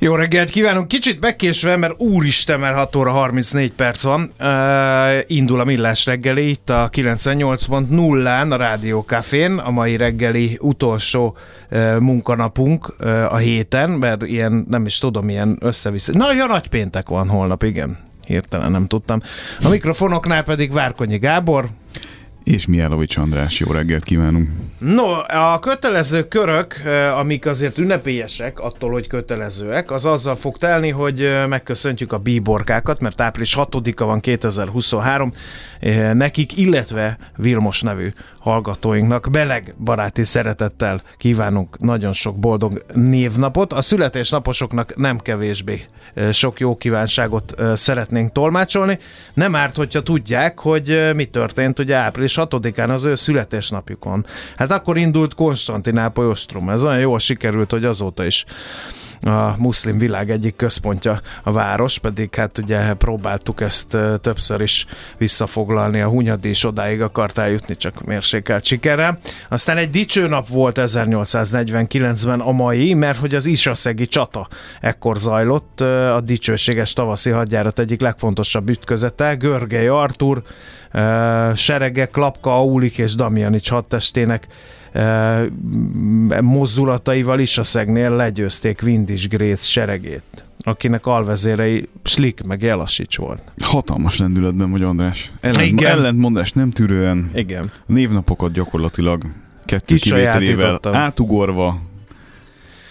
Jó reggelt kívánunk! Kicsit megkésve, mert úristen, mert 6 óra 34 perc van. Uh, indul a millás reggeli itt a 98.0-án a Rádió a mai reggeli utolsó uh, munkanapunk uh, a héten, mert ilyen, nem is tudom, ilyen összevisz. Na, ja, nagy péntek van holnap, igen. Hirtelen nem tudtam. A mikrofonoknál pedig Várkonyi Gábor, És Mijálovics András, jó reggelt kívánunk. No, a kötelező körök, eh, amik azért ünnepélyesek, attól, hogy kötelezőek, az azzal fog telni, hogy eh, megköszöntjük a bíborkákat, mert április 6-a van 2023, eh, nekik, illetve Vilmos nevű hallgatóinknak beleg baráti szeretettel kívánunk nagyon sok boldog névnapot. A születésnaposoknak nem kevésbé sok jó kívánságot szeretnénk tolmácsolni. Nem árt, hogyha tudják, hogy mi történt ugye április 6-án az ő születésnapjukon. Hát akkor indult Konstantinápoly ostrom. Ez olyan jól sikerült, hogy azóta is a muszlim világ egyik központja a város, pedig hát ugye próbáltuk ezt többször is visszafoglalni, a Hunyadi is odáig akart eljutni, csak mérsékelt sikerrel. Aztán egy dicső nap volt 1849-ben a mai, mert hogy az Isaszegi csata ekkor zajlott, a dicsőséges tavaszi hadjárat egyik legfontosabb ütközete, Görgely Artur, serege Klapka, Aulik és Damjanics hadtestének mozdulataival is a szegnél legyőzték Windis Grész seregét, akinek alvezérei Slik meg Jelasics volt. Hatalmas lendületben vagy András. Ellent, Igen. ellentmondás nem tűrően, Igen. névnapokat gyakorlatilag kettő kivételével Kisajátítottam. átugorva.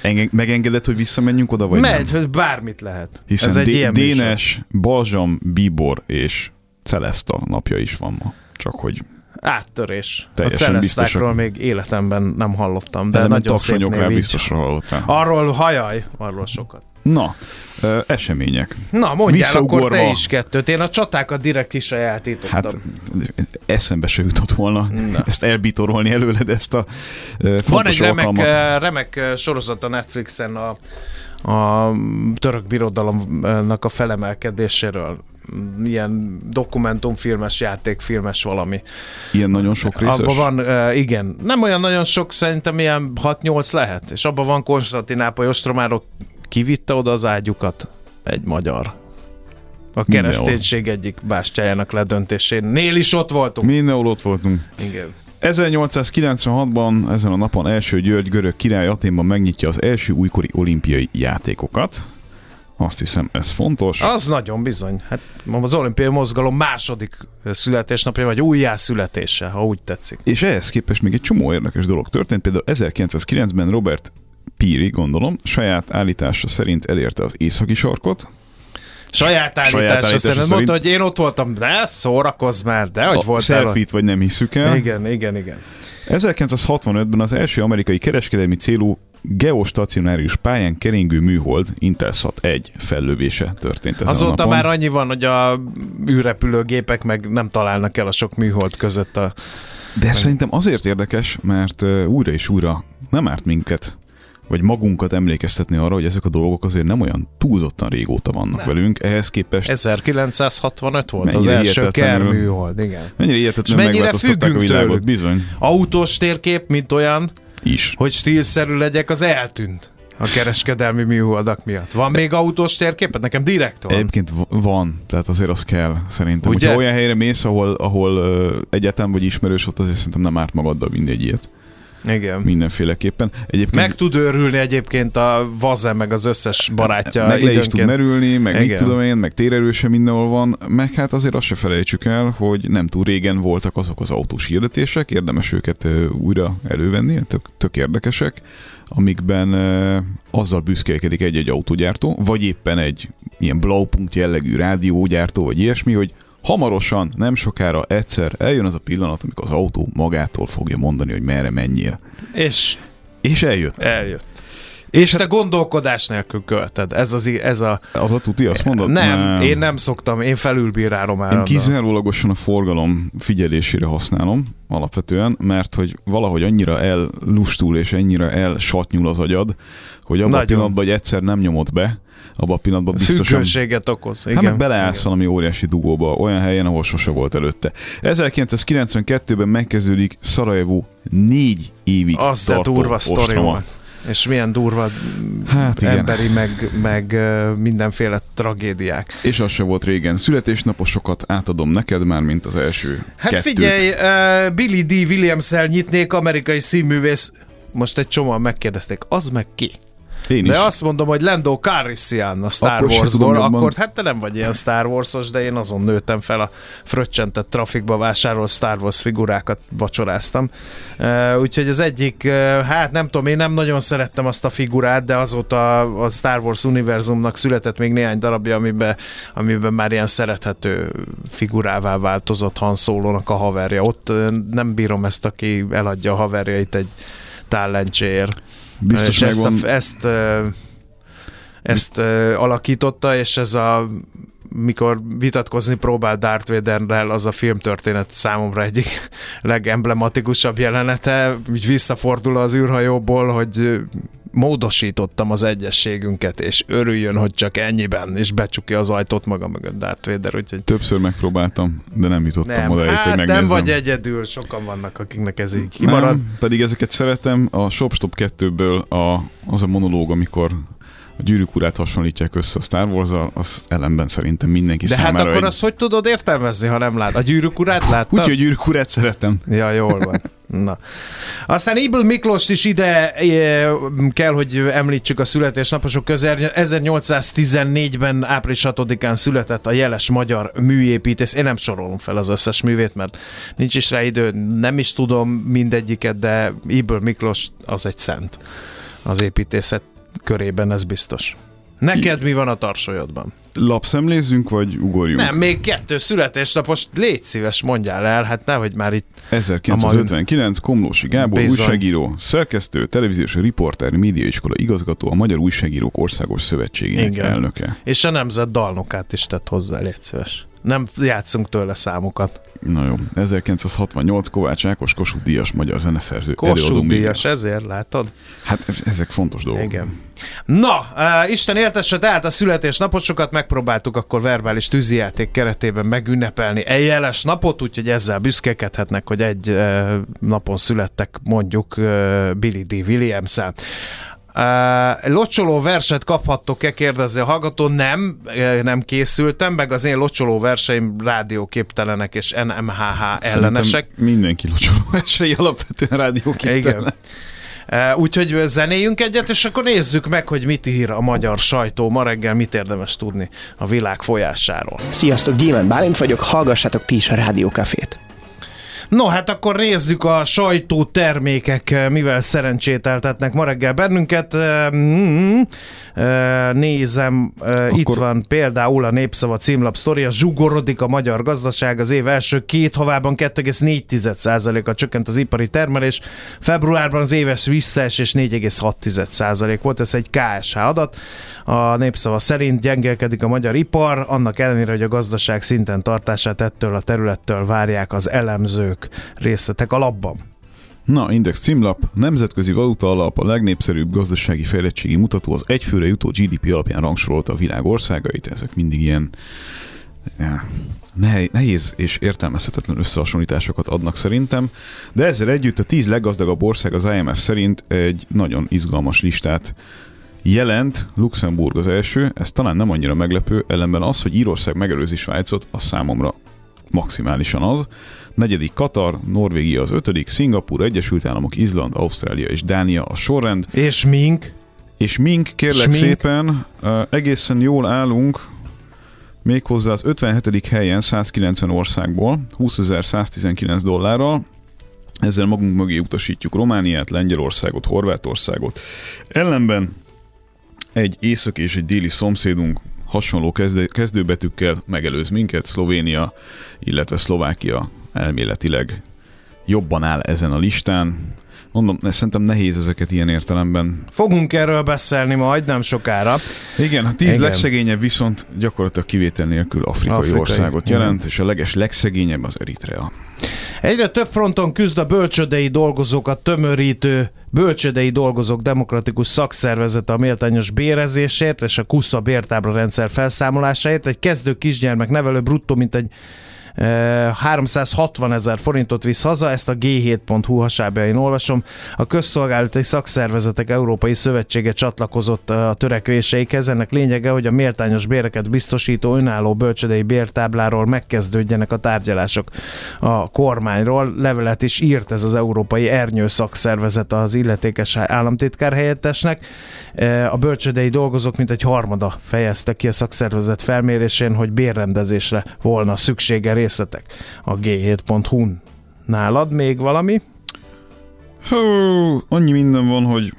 Enge- megengedett, hogy visszamenjünk oda, vagy Megy, nem? hogy bármit lehet. Hiszen Ez egy Dé- ilyen. Dénes, Balzsam, Bíbor és Celesta napja is van ma. Csak hogy Áttörés. Teljesen a biztosak. még életemben nem hallottam, de de nagyon szép név biztosra hallottál. Arról hajaj, arról sokat. Na, ö, események. Na, mondjál akkor te is kettőt. Én a csatákat direkt kisajátítottam. Hát eszembe se jutott volna Na. ezt elbitorolni előled, ezt a ö, Van egy remek, alkalmat. remek sorozat a Netflixen a, a török birodalomnak a felemelkedéséről. Ilyen dokumentumfilmes, játékfilmes valami. Ilyen nagyon sok részes. Abban van, igen, nem olyan nagyon sok, szerintem ilyen 6-8 lehet, és abban van Konstantinápoly ostromáról kivitte oda az ágyukat egy magyar. A Mindenhol. kereszténység egyik bástyájának ledöntésénél is ott voltunk. Mindenhol ott voltunk. Igen. 1896-ban ezen a napon első György görög király Aténban megnyitja az első újkori olimpiai játékokat. Azt hiszem, ez fontos. Az nagyon bizony. Hát az olimpiai mozgalom második születésnapja, vagy újjászületése, ha úgy tetszik. És ehhez képest még egy csomó érdekes dolog történt. Például 1909-ben Robert Peary, gondolom, saját állítása szerint elérte az északi sarkot. Saját állítása Saját állítása szerint. szerint. Mondta, hogy én ott voltam, de szórakozz már, de hogy ott. selfie-t vagy nem hiszük el. Igen, igen, igen. 1965-ben az első amerikai kereskedelmi célú geostacionárius pályán keringő műhold Intelsat 1 fellövése történt ezen a Azóta napon. már annyi van, hogy a űrrepülőgépek meg nem találnak el a sok műhold között a... De szerintem azért érdekes, mert újra és újra nem árt minket, vagy magunkat emlékeztetni arra, hogy ezek a dolgok azért nem olyan túlzottan régóta vannak nem. velünk. Ehhez képest 1965 volt az első hihetetlenül- Kerr műhold, igen. mennyire mennyire megváltoztatták a világot. tőlük. Bizony. Autós térkép, mint olyan, Is. hogy stílszerű legyek, az eltűnt a kereskedelmi műholdak miatt. Van még autós térképet? Nekem direkt van. Egyébként van, tehát azért az kell szerintem. Ugye? Hogyha olyan helyre mész, ahol, ahol uh, egyetem vagy ismerős ott, azért szerintem nem árt magaddal mindegy ilyet. Igen. Mindenféleképpen. Egyébként Meg tud őrülni egyébként a Vazen, meg az összes barátja meg le is tud időnként. merülni, meg Igen. mit tudom én, meg térerőse mindenhol van, meg hát azért azt se felejtsük el, hogy nem túl régen voltak azok az autós hirdetések, érdemes őket újra elővenni, tök, tök érdekesek, amikben azzal büszkélkedik egy-egy autógyártó, vagy éppen egy ilyen Blaupunkt jellegű rádiógyártó, vagy ilyesmi, hogy hamarosan, nem sokára egyszer eljön az a pillanat, amikor az autó magától fogja mondani, hogy merre menjél. És És eljött. eljött. És te gondolkodás nélkül költed. Ez, az, ez a... Az a tuti, azt mondod? Nem, én nem szoktam, én felülbírálom Én állandóan. kizárólagosan a forgalom figyelésére használom alapvetően, mert hogy valahogy annyira ellustul és annyira elsatnyul az agyad, hogy abban a pillanatban, hogy egyszer nem nyomod be, abban a pillanatban biztosan... Függőséget okoz. Igen. Hát meg beleállsz valami óriási dugóba, olyan helyen, ahol sose volt előtte. 1992-ben megkezdődik Szarajevó négy évig Az de tartó durva ostroma. volt. És milyen durva Hát igen. emberi, meg, meg mindenféle tragédiák. És az se volt régen. Születésnaposokat átadom neked már, mint az első Hát kettőt. figyelj, uh, Billy D. Williams-el nyitnék, amerikai színművész. Most egy csomóan megkérdezték, az meg ki? Én is. De azt mondom, hogy Lando Calrissian a Star Akkor Warsból, tudom akkor hát te nem vagy ilyen Star Wars-os, de én azon nőttem fel a fröccsentett trafikba vásárolt Star Wars figurákat vacsoráztam. Úgyhogy az egyik, hát nem tudom, én nem nagyon szerettem azt a figurát, de azóta a Star Wars univerzumnak született még néhány darabja, amiben, amiben már ilyen szerethető figurává változott Han Solo-nak a haverja. Ott nem bírom ezt, aki eladja a haverjait egy talentséért. Biztos és ezt, a, ezt, ezt alakította, és ez a mikor vitatkozni próbál Darth Vaderrel, az a filmtörténet számomra egyik legemblematikusabb jelenete, így visszafordul az űrhajóból, hogy módosítottam az egyességünket, és örüljön, hogy csak ennyiben, és becsukja az ajtót maga mögött Darth Vader, úgyhogy Többször megpróbáltam, de nem jutottam nem, hogy hát megnézzem. nem vagy egyedül, sokan vannak, akiknek ez így kimarad. Nem, pedig ezeket szeretem. A Shopstop 2-ből a, az a monológ, amikor a gyűrűk urát hasonlítják össze a Star wars az ellenben szerintem mindenki De hát számára akkor egy... azt hogy tudod értelmezni, ha nem lát? A gyűrűk urát láttad? Úgyhogy a gyűrűk urát szeretem. Ja, jól van. Na. Aztán Ibl Miklóst is ide e, kell, hogy említsük a születésnaposok közel. 1814-ben április 6-án született a jeles magyar műépítész. Én nem sorolom fel az összes művét, mert nincs is rá idő, nem is tudom mindegyiket, de Ibl Miklós az egy szent az építészet körében, ez biztos. Neked mi van a tarsolyodban? Lapszemlézzünk, vagy ugorjunk? Nem, még kettő születésnapos, légy szíves, mondjál el, hát nehogy már itt 1959 Komlósi Gábor, Bizony. újságíró, szerkesztő, televíziós riporter, médiaiskola igazgató, a Magyar Újságírók Országos Szövetségének Igen. elnöke. És a nemzet dalnokát is tett hozzá, légy szíves. Nem játszunk tőle számokat. Na jó, 1968 Kovács Ákos Kossuth Díjas magyar zeneszerző. Kossuth díjas, ezért látod? Hát ezek fontos dolgok. Igen. Na, uh, Isten éltesse, tehát a születésnaposokat megpróbáltuk akkor verbális tűzijáték keretében megünnepelni egy jeles napot, úgyhogy ezzel büszkékedhetnek, hogy egy uh, napon születtek mondjuk uh, Billy D. Williams-el. Uh, locsoló verset kaphattok-e, kérdezi a hallgató. Nem, nem készültem, meg az én locsoló verseim rádióképtelenek és NMHH ellenesek. Szerintem mindenki locsoló esei alapvetően rádióképtelen. Igen. Uh, Úgyhogy zenéjünk egyet, és akkor nézzük meg, hogy mit ír a magyar sajtó ma reggel, mit érdemes tudni a világ folyásáról. Sziasztok, Gyémán Bálint vagyok, hallgassátok ti is a Rádiókafét. No, hát akkor nézzük a sajtótermékek, mivel szerencsételtetnek ma reggel bennünket. Mm, Nézem, akkor... itt van például a Népszava címlap sztoria, zsugorodik a magyar gazdaság, az év első két havában 2,4%-a csökkent az ipari termelés, februárban az éves visszaesés 4,6% volt, ez egy KSH adat. A Népszava szerint gyengelkedik a magyar ipar, annak ellenére, hogy a gazdaság szinten tartását ettől a területtől várják az elemzők részletek alapban. Na, Index címlap, nemzetközi valuta alap a legnépszerűbb gazdasági fejlettségi mutató az egyfőre jutó GDP alapján rangsorolta a világ országait, ezek mindig ilyen ja, nehéz és értelmezhetetlen összehasonlításokat adnak szerintem, de ezzel együtt a tíz leggazdagabb ország az IMF szerint egy nagyon izgalmas listát jelent, Luxemburg az első, ez talán nem annyira meglepő, ellenben az, hogy Írország megelőzi Svájcot, az számomra maximálisan az. Negyedik Katar, Norvégia az ötödik, Szingapur, Egyesült Államok, Izland, Ausztrália és Dánia a sorrend. És mink? És mink, kérlek Smink. szépen, egészen jól állunk, méghozzá az 57. helyen 190 országból, 20.119 dollárral, ezzel magunk mögé utasítjuk Romániát, Lengyelországot, Horvátországot. Ellenben egy észak és egy déli szomszédunk hasonló kezdő, kezdőbetűkkel megelőz minket, Szlovénia, illetve Szlovákia elméletileg jobban áll ezen a listán. Mondom, szerintem nehéz ezeket ilyen értelemben. Fogunk erről beszélni majd, nem sokára. Igen, a tíz Igen. legszegényebb viszont gyakorlatilag kivétel nélkül afrikai, afrikai országot jelent, Igen. és a leges legszegényebb az Eritrea. Egyre több fronton küzd a bölcsödei dolgozókat tömörítő bölcsödei dolgozók demokratikus szakszervezete a méltányos bérezésért és a KUSZA bértábla rendszer felszámolásáért. Egy kezdő kisgyermek nevelő bruttó, mint egy 360 ezer forintot visz haza, ezt a G7.hu hasábjain olvasom. A közszolgálati szakszervezetek Európai Szövetsége csatlakozott a törekvéseikhez. Ennek lényege, hogy a méltányos béreket biztosító önálló bölcsödei bértábláról megkezdődjenek a tárgyalások a kormányról. Levelet is írt ez az Európai Ernyő szakszervezet az illetékes államtitkár helyettesnek. A bölcsödei dolgozók mint egy harmada fejezte ki a szakszervezet felmérésén, hogy bérrendezésre volna szüksége részletek a g7.hu-n. Nálad még valami? Hú, annyi minden van, hogy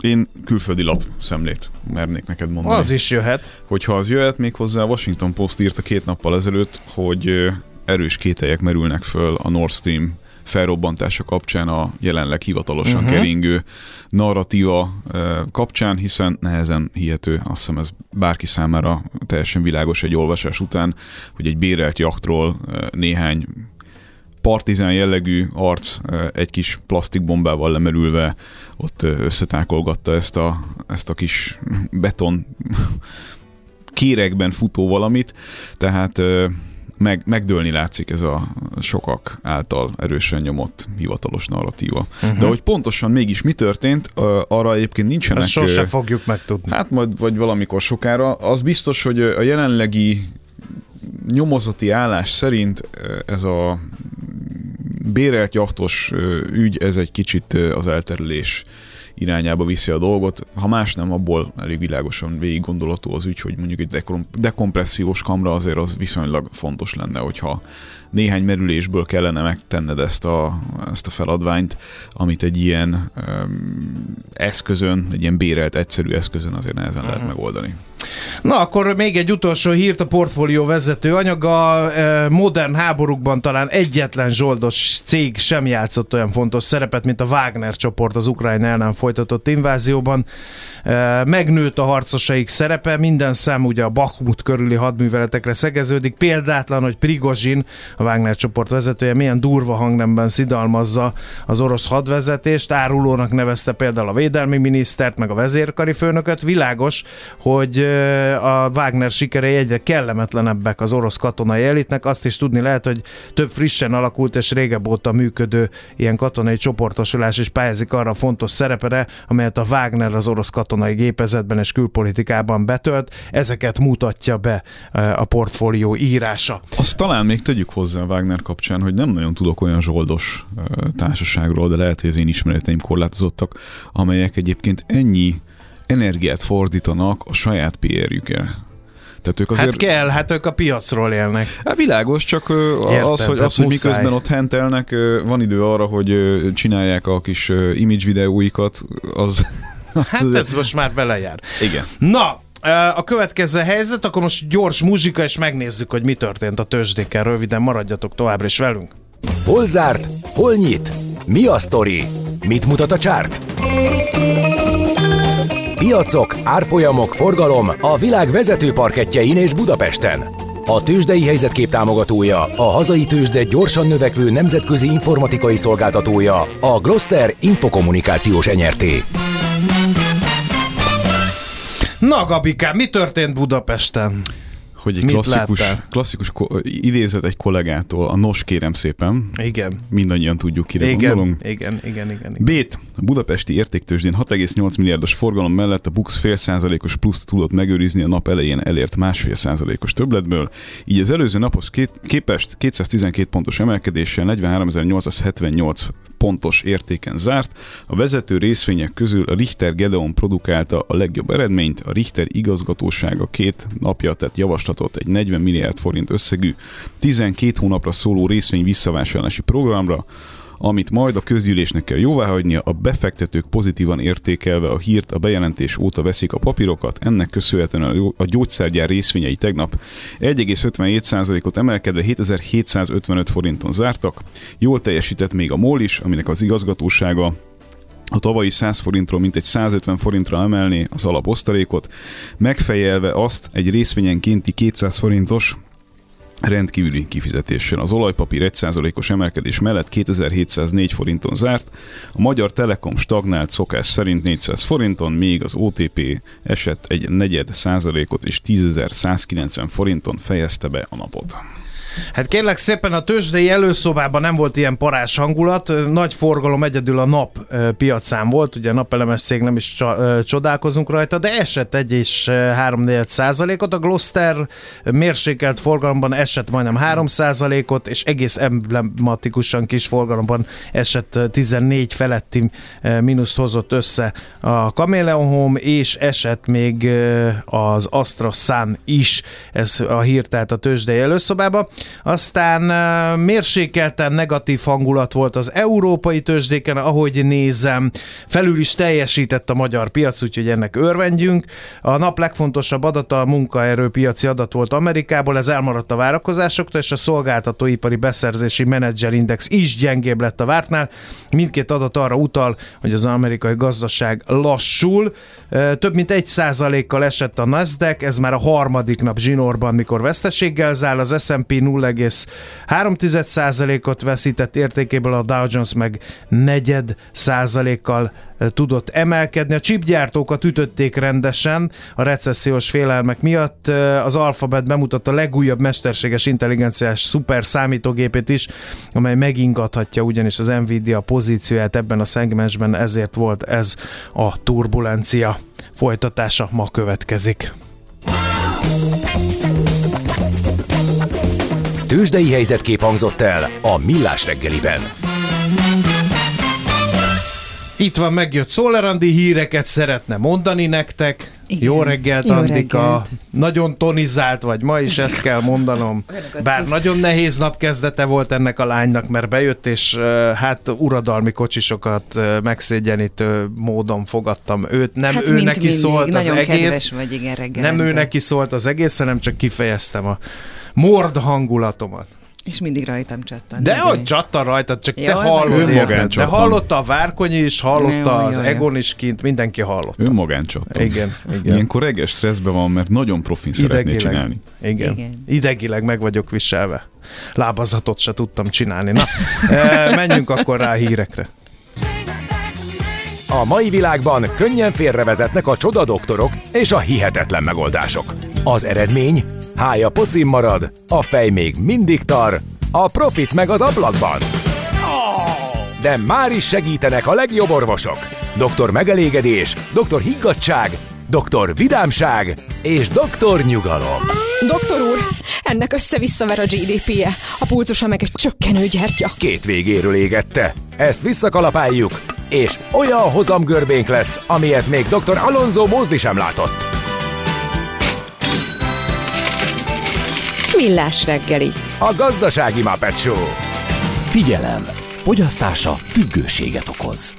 én külföldi lap szemlét mernék neked mondani. Az is jöhet. Hogyha az jöhet, még hozzá a Washington Post írta két nappal ezelőtt, hogy erős kételyek merülnek föl a Nord Stream felrobbantása kapcsán a jelenleg hivatalosan uh-huh. keringő narratíva kapcsán, hiszen nehezen hihető, azt hiszem ez bárki számára teljesen világos egy olvasás után, hogy egy bérelt jachtról néhány partizán jellegű arc egy kis plastikbombával lemerülve ott összetákolgatta ezt a, ezt a kis beton kérekben futó valamit, tehát meg, megdőlni látszik ez a sokak által erősen nyomott hivatalos narratíva. Uh-huh. De hogy pontosan mégis mi történt, arra egyébként nincsenek... Ezt sose fogjuk megtudni. Hát majd vagy valamikor sokára. Az biztos, hogy a jelenlegi nyomozati állás szerint ez a bérelt jachtos ügy, ez egy kicsit az elterülés irányába viszi a dolgot. Ha más nem, abból elég világosan végig gondolható az ügy, hogy mondjuk egy dekompressziós kamra azért az viszonylag fontos lenne, hogyha néhány merülésből kellene megtenned ezt a, ezt a feladványt, amit egy ilyen um, eszközön, egy ilyen bérelt egyszerű eszközön azért nehezen uh-huh. lehet mhm. megoldani. Na, akkor még egy utolsó hírt a portfólió vezető anyaga. Modern háborúkban talán egyetlen zsoldos cég sem játszott olyan fontos szerepet, mint a Wagner csoport az Ukrajna ellen folytatott invázióban. Megnőtt a harcosaik szerepe, minden szem ugye a Bakhmut körüli hadműveletekre szegeződik. Példátlan, hogy Prigozsin, a Wagner csoport vezetője milyen durva hangnemben szidalmazza az orosz hadvezetést. Árulónak nevezte például a védelmi minisztert, meg a vezérkari főnököt. Világos, hogy a Wagner sikerei egyre kellemetlenebbek az orosz katonai elitnek. Azt is tudni lehet, hogy több frissen alakult és régebb óta működő ilyen katonai csoportosulás is pályázik arra a fontos szerepere, amelyet a Wagner az orosz katonai gépezetben és külpolitikában betölt. Ezeket mutatja be a portfólió írása. Azt talán még tegyük hozzá a Wagner kapcsán, hogy nem nagyon tudok olyan zsoldos társaságról, de lehet, hogy az én ismereteim korlátozottak, amelyek egyébként ennyi energiát fordítanak a saját PR-jükre. Tehát ők azért... Hát kell, hát ők a piacról élnek. Hát világos, csak Értem, az, hogy, az, hogy muszáj. miközben ott hentelnek, van idő arra, hogy csinálják a kis image videóikat, az... Hát az ez most már vele jár. Igen. Na, a következő helyzet, akkor most gyors muzsika, és megnézzük, hogy mi történt a tőzsdékkel. Röviden maradjatok továbbra is velünk. Hol zárt? Hol nyit? Mi a sztori? Mit mutat a csárt? Piacok, árfolyamok, forgalom a világ vezető parketjein és Budapesten. A tőzsdei helyzetkép támogatója, a hazai tőzsde gyorsan növekvő nemzetközi informatikai szolgáltatója, a Gloster Infokommunikációs enyerté. Na, Gabikám, mi történt Budapesten? Hogy egy Mit klasszikus, láttál? klasszikus idézet egy kollégától, a nos kérem szépen, Igen. mindannyian tudjuk, kire Igen, gondolunk. igen, igen, igen, igen. Bét, a budapesti értéktőzsdén 6,8 milliárdos forgalom mellett a Bux fél százalékos pluszt tudott megőrizni a nap elején elért másfél százalékos többletből, így az előző naphoz két, képest 212 pontos emelkedéssel 43.878 pontos értéken zárt. A vezető részvények közül a Richter Gedeon produkálta a legjobb eredményt, a Richter igazgatósága két napja tett javaslatot egy 40 milliárd forint összegű 12 hónapra szóló részvény visszavásárlási programra, amit majd a közgyűlésnek kell jóváhagynia, a befektetők pozitívan értékelve a hírt a bejelentés óta veszik a papírokat, ennek köszönhetően a gyógyszergyár részvényei tegnap 1,57%-ot emelkedve 7755 forinton zártak. Jól teljesített még a MOL is, aminek az igazgatósága a tavalyi 100 forintról mintegy 150 forintra emelné az alaposztalékot, megfejelve azt egy részvényenkénti 200 forintos rendkívüli kifizetéssel. Az olajpapír 1%-os emelkedés mellett 2704 forinton zárt, a Magyar Telekom stagnált szokás szerint 400 forinton, még az OTP esett egy negyed százalékot és 10.190 forinton fejezte be a napot. Hát kérlek szépen a tőzsdei előszobában nem volt ilyen parás hangulat, nagy forgalom egyedül a nap piacán volt, ugye a napelemes cég nem is csodálkozunk rajta, de esett egy és 3 százalékot, a Gloster mérsékelt forgalomban esett majdnem 3 százalékot, és egész emblematikusan kis forgalomban esett ö, 14 feletti mínuszt hozott össze a Chameleon Home, és esett még az Astra Sun is, ez a hír tehát a tőzsdei előszobában. Aztán mérsékelten negatív hangulat volt az európai tőzsdéken, ahogy nézem, felül is teljesített a magyar piac, úgyhogy ennek örvendjünk. A nap legfontosabb adata a munkaerőpiaci adat volt Amerikából, ez elmaradt a várakozásoktól, és a szolgáltatóipari beszerzési menedzserindex is gyengébb lett a vártnál. Mindkét adat arra utal, hogy az amerikai gazdaság lassul. Több mint egy százalékkal esett a Nasdaq, ez már a harmadik nap zsinórban, mikor veszteséggel zár, az S&P 0,3%-ot veszített értékéből, a Dow Jones meg negyed százalékkal ö, tudott emelkedni. A chipgyártókat ütötték rendesen a recessziós félelmek miatt. Ö, Az Alphabet bemutatta a legújabb mesterséges intelligenciás szuper számítógépét is, amely megingathatja ugyanis az Nvidia pozícióját ebben a szegmensben, ezért volt ez a turbulencia. Folytatása ma következik. Tőzsdei helyzetkép hangzott el a Millás reggeliben. Itt van, megjött Szólerandi híreket szeretne mondani nektek. Igen. Jó reggelt, Jó Andika. reggelt. Nagyon tonizált vagy ma is, ezt kell mondanom. Bár nagyon nehéz napkezdete volt ennek a lánynak, mert bejött, és uh, hát uradalmi kocsisokat uh, megszégyenítő módon fogadtam őt. Nem hát ő neki mindig, szólt az nagyon egész. vagy, igen. Nem ő neki szólt az egész, hanem csak kifejeztem a mord hangulatomat. És mindig rajtam csattan. De hogy csattan rajtad, csak te Jaj, hallod, jó. érted? De hallotta a Várkonyi is, hallotta Jó, az jó, jó. Egon is kint, mindenki hallotta. Önmagán csattan. Igen, igen. Ilyenkor reggel stresszben van, mert nagyon profin szeretné csinálni. Igen. Igen. Idegileg meg vagyok viselve. Lábazatot se tudtam csinálni. Na, eh, menjünk akkor rá a hírekre. A mai világban könnyen félrevezetnek a csoda doktorok és a hihetetlen megoldások. Az eredmény? Hája pocim marad, a fej még mindig tar, a profit meg az ablakban. De már is segítenek a legjobb orvosok. Doktor megelégedés, doktor higgadság, doktor vidámság és doktor nyugalom. Doktor úr, ennek össze-visszaver a GDP-je, a pulcosa meg egy csökkenő gyertya. Két végéről égette. Ezt visszakalapáljuk, és olyan hozamgörbénk lesz, amilyet még dr. Alonso Mózdi sem látott. Millás reggeli. A gazdasági Muppet Show. Figyelem! Fogyasztása függőséget okoz.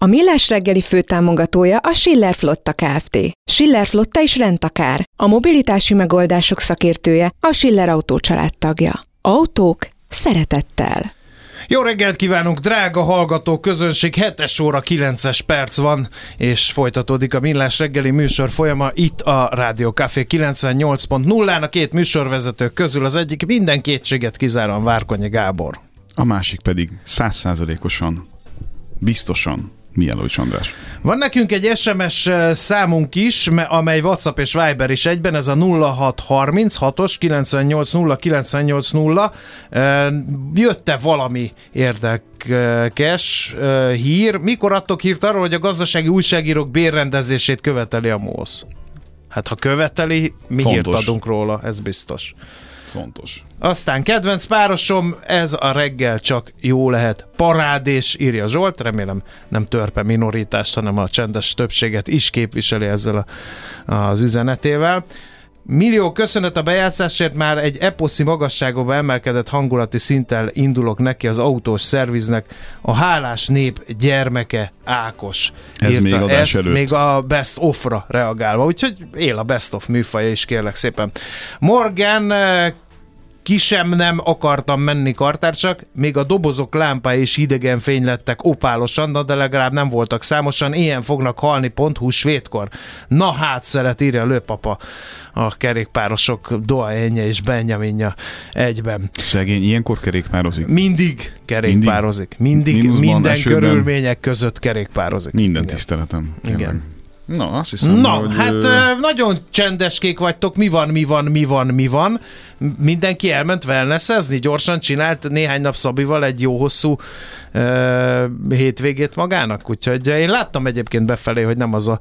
A Millás reggeli főtámogatója a Schiller Flotta Kft. Schiller Flotta is rendtakár. A mobilitási megoldások szakértője a Schiller Autó tagja. Autók szeretettel. Jó reggelt kívánunk, drága hallgató közönség, 7 óra 9-es perc van, és folytatódik a Millás reggeli műsor folyama itt a Rádió Café 98.0-án a két műsorvezető közül az egyik minden kétséget kizáróan Várkonyi Gábor. A másik pedig százszázalékosan, biztosan Mielőcs András. Van nekünk egy SMS számunk is, amely WhatsApp és Viber is egyben, ez a 0636-os 980 980. Jött-e valami érdekes hír? Mikor adtok hírt arról, hogy a gazdasági újságírók bérrendezését követeli a MOSZ? Hát ha követeli, mi Fontos. hírt adunk róla, ez biztos fontos. Aztán kedvenc párosom, ez a reggel csak jó lehet. Parádés, írja Zsolt, remélem nem törpe minoritást, hanem a csendes többséget is képviseli ezzel a, az üzenetével. Millió köszönet a bejátszásért, már egy eposzi magasságba emelkedett hangulati szinttel indulok neki az autós szerviznek. A hálás nép gyermeke Ákos. Ez írta még ezt, előtt. még a Best of-ra reagálva, úgyhogy él a Best of műfaja is, kérlek szépen. Morgan ki sem nem akartam menni kartárcsak, még a dobozok lámpái is idegen fény lettek opálosan, de legalább nem voltak számosan, ilyen fognak halni pont húsvétkor. Na hát szeret, írja a lőpapa a kerékpárosok Doaenje és Benjaminja egyben. Szegény, ilyenkor kerékpározik? Mindig kerékpározik. Mindig, Mindig minden esőben. körülmények között kerékpározik. Minden Igen. tiszteletem. Tényleg. Igen. Na, azt hiszem, Na, hogy... hát ö... nagyon csendeskék vagytok, mi van, mi van, mi van, mi van. Mindenki elment wellnessezni, gyorsan csinált néhány nap Szabival egy jó hosszú hétvégét magának, úgyhogy én láttam egyébként befelé, hogy nem az a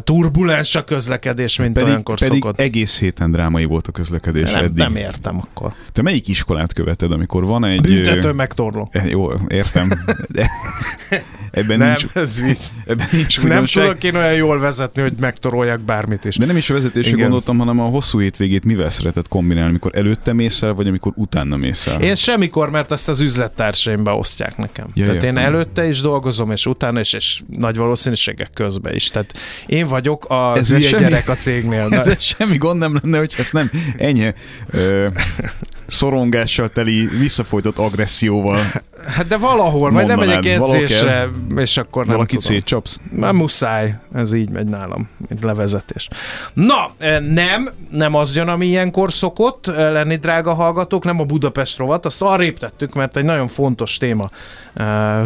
turbulens a közlekedés, mint pedig, olyankor pedig szokott. egész héten drámai volt a közlekedés nem, eddig. Nem értem akkor. Te melyik iskolát követed, amikor van egy... Büntető megtorló. E, jó, értem. Ebben nem, nincs, ez vicc. Ebben nincs nem tudok én olyan jól vezetni, hogy megtorolják bármit is. De nem is a vezetésre gondoltam, hanem a hosszú hétvégét mivel szeretett kombinálni, amikor előtte mész el, vagy amikor utána mész el? Én semmikor, mert ezt az üzlettársaim beosztják nekem. Ja, Tehát értem. én előtte is dolgozom, és utána is, és nagy valószínűségek közben is. Tehát én vagyok a ez semmi, gyerek a cégnél. Ez semmi gond nem lenne, hogy ezt nem ennyi ö, szorongással teli, visszafolytott agresszióval Hát de valahol, majd nem megyek edzésre, és akkor nem Valaki szétcsapsz? Már muszáj, ez így megy nálam, mint levezetés. Na, nem, nem az jön, ami ilyenkor szokott lenni, drága hallgatók, nem a Budapest rovat, azt arrébb tettük, mert egy nagyon fontos téma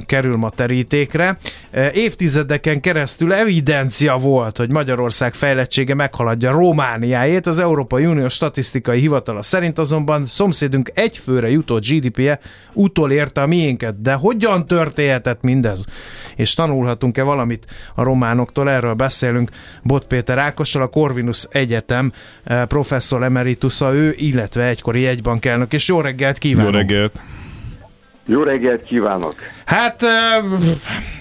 kerül ma terítékre. Évtizedeken keresztül evidencia volt, hogy Magyarország fejlettsége meghaladja Romániájét, az Európai Unió statisztikai hivatala szerint azonban szomszédunk egyfőre jutott GDP-je utolérte a miénk miénket. De hogyan történhetett mindez? És tanulhatunk-e valamit a románoktól? Erről beszélünk Bot Péter Ákossal, a Corvinus Egyetem professzor emeritusa ő, illetve egykori jegybankelnök. És jó reggelt kívánok! Jó reggelt! Jó reggelt kívánok! Hát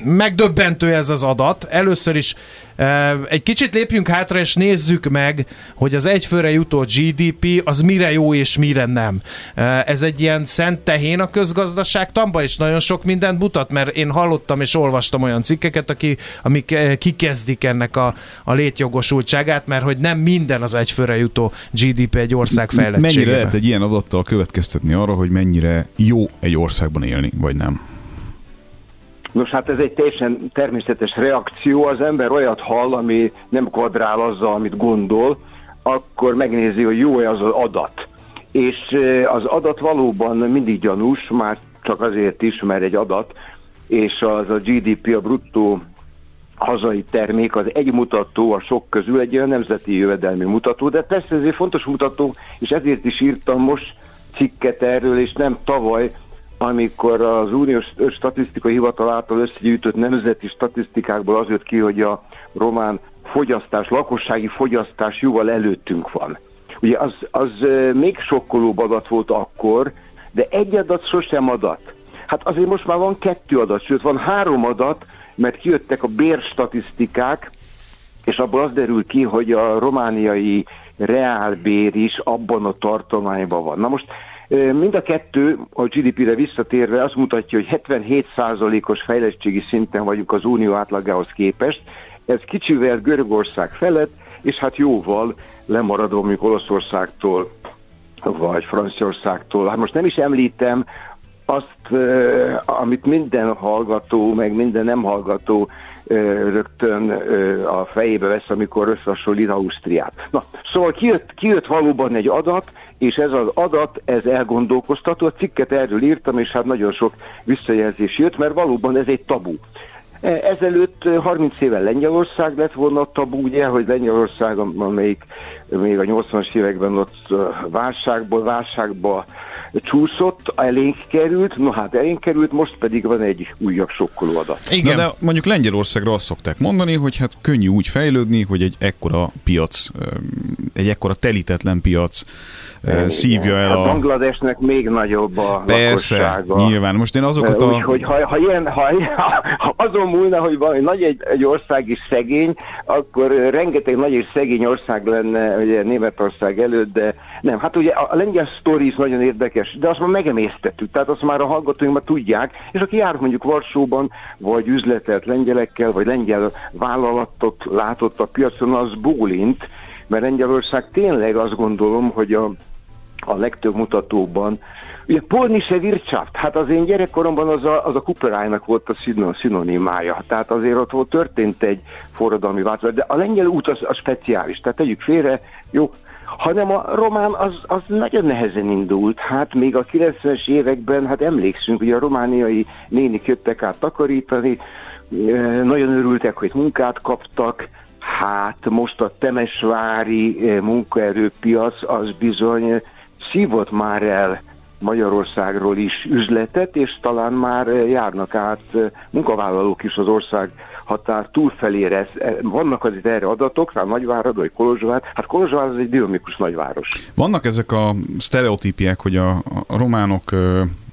megdöbbentő ez az adat. Először is egy kicsit lépjünk hátra, és nézzük meg, hogy az egyfőre jutó GDP az mire jó és mire nem. Ez egy ilyen szent tehén a közgazdaságtanban, és nagyon sok mindent mutat, mert én hallottam és olvastam olyan cikkeket, aki, amik kikezdik ennek a, a létjogosultságát, mert hogy nem minden az egyfőre jutó GDP egy ország fejlettségében. Mennyire lehet egy ilyen adattal következtetni arra, hogy mennyire jó egy országban élni, vagy nem? Nos, hát ez egy teljesen természetes reakció. Az ember olyat hall, ami nem kadrál azzal, amit gondol, akkor megnézi, hogy jó-e az, az adat. És az adat valóban mindig gyanús, már csak azért is, mert egy adat, és az a GDP, a bruttó hazai termék az egy mutató a sok közül, egy olyan nemzeti jövedelmi mutató, de persze ez egy fontos mutató, és ezért is írtam most cikket erről, és nem tavaly, amikor az Uniós Statisztikai Hivatal által összegyűjtött nemzeti statisztikákból az jött ki, hogy a román fogyasztás, lakossági fogyasztás jóval előttünk van. Ugye az, az még sokkolóbb adat volt akkor, de egy adat sosem adat. Hát azért most már van kettő adat, sőt van három adat, mert kijöttek a bérstatisztikák, és abból az derül ki, hogy a romániai reálbér is abban a tartományban van. Na most Mind a kettő a GDP-re visszatérve azt mutatja, hogy 77%-os fejlettségi szinten vagyunk az unió átlagához képest. Ez kicsivel Görögország felett, és hát jóval lemaradó mondjuk Olaszországtól, vagy Franciaországtól. Hát most nem is említem azt, amit minden hallgató, meg minden nem hallgató rögtön a fejébe vesz, amikor összehasonlít Ausztriát. Na, szóval kijött, kijött valóban egy adat, és ez az adat, ez elgondolkoztató, a cikket erről írtam, és hát nagyon sok visszajelzés jött, mert valóban ez egy tabu. E, ezelőtt 30 éve Lengyelország lett volna a tabu, ugye, hogy Lengyelország, amelyik még a 80-as években ott válságból válságba csúszott, elénk került, no hát elénk került, most pedig van egy újabb sokkoló adat. Igen. Na de mondjuk Lengyelországra azt szokták mondani, hogy hát könnyű úgy fejlődni, hogy egy ekkora piac, egy ekkora telítetlen piac szívja el hát a... Bangladesnek még nagyobb a Persze, lakossága. nyilván. Most én azokat a... Úgyhogy ha, ha, ilyen, ha, ha azon múlna, hogy valami nagy egy, egy ország is szegény, akkor rengeteg nagy és szegény ország lenne ugye Németország előtt, de nem. Hát ugye a lengyel is nagyon érdekes, de azt már megemésztettük, tehát azt már a hallgatóink már tudják, és aki jár mondjuk Varsóban, vagy üzletelt lengyelekkel, vagy lengyel vállalatot látott a piacon, az bólint, mert Lengyelország tényleg azt gondolom, hogy a a legtöbb mutatóban. Ugye Polnische Wirtschaft, hát az én gyerekkoromban az a, az a Kuperájnak volt a szinonimája, tehát azért ott volt, történt egy forradalmi változás, de a lengyel út az, az speciális, tehát tegyük félre, jó, hanem a román az, az nagyon nehezen indult. Hát még a 90-es években, hát emlékszünk, hogy a romániai nénik jöttek át takarítani, nagyon örültek, hogy munkát kaptak, hát most a temesvári munkaerőpiac az bizony szívott már el Magyarországról is üzletet, és talán már járnak át munkavállalók is az ország határ túlfelére. Vannak azért erre adatok, rá Nagyvárad, vagy Kolozsvár. Hát Kolozsvár az egy dinamikus nagyváros. Vannak ezek a sztereotípiák, hogy a, a románok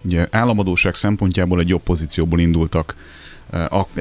ugye államadóság szempontjából egy jobb pozícióból indultak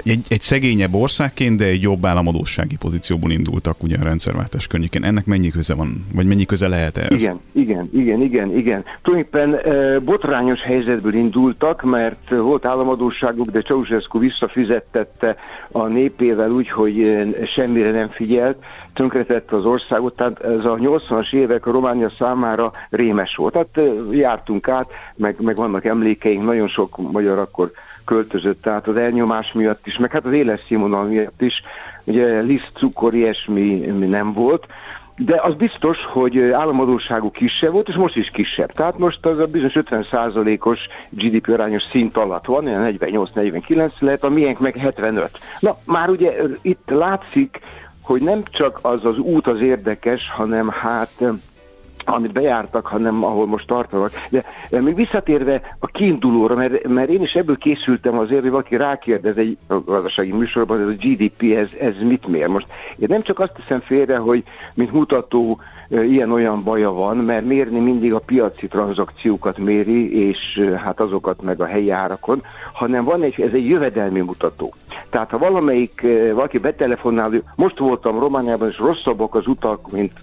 egy, egy szegényebb országként, de egy jobb államadósági pozícióból indultak ugye a rendszerváltás környékén. Ennek mennyi köze van, vagy mennyi köze lehet ez? Igen, igen, igen, igen, igen. Tulajdonképpen botrányos helyzetből indultak, mert volt államadóságuk, de Ceausescu visszafizettette a népével úgy, hogy semmire nem figyelt, tönkretette az országot, tehát ez a 80-as évek a Románia számára rémes volt. Tehát jártunk át, meg, meg vannak emlékeink, nagyon sok magyar akkor költözött, tehát az elnyomás miatt is, meg hát az életszínvonal miatt is, ugye liszt, cukor, ilyesmi nem volt, de az biztos, hogy államadóságú kisebb volt, és most is kisebb. Tehát most az a bizonyos 50%-os GDP arányos szint alatt van, olyan 48-49 lehet, a miénk meg 75. Na, már ugye itt látszik, hogy nem csak az az út az érdekes, hanem hát amit bejártak, hanem ahol most tartanak. De, de még visszatérve a kiindulóra, mert, mert én is ebből készültem azért, hogy valaki rákérdez egy gazdasági műsorban, ez a GDP, ez, ez mit mér. Most én nem csak azt teszem félre, hogy mint mutató ilyen-olyan baja van, mert mérni mindig a piaci tranzakciókat méri, és hát azokat meg a helyi árakon, hanem van egy, ez egy jövedelmi mutató. Tehát ha valamelyik, valaki betelefonál, most voltam Romániában, és rosszabbak az utak, mint,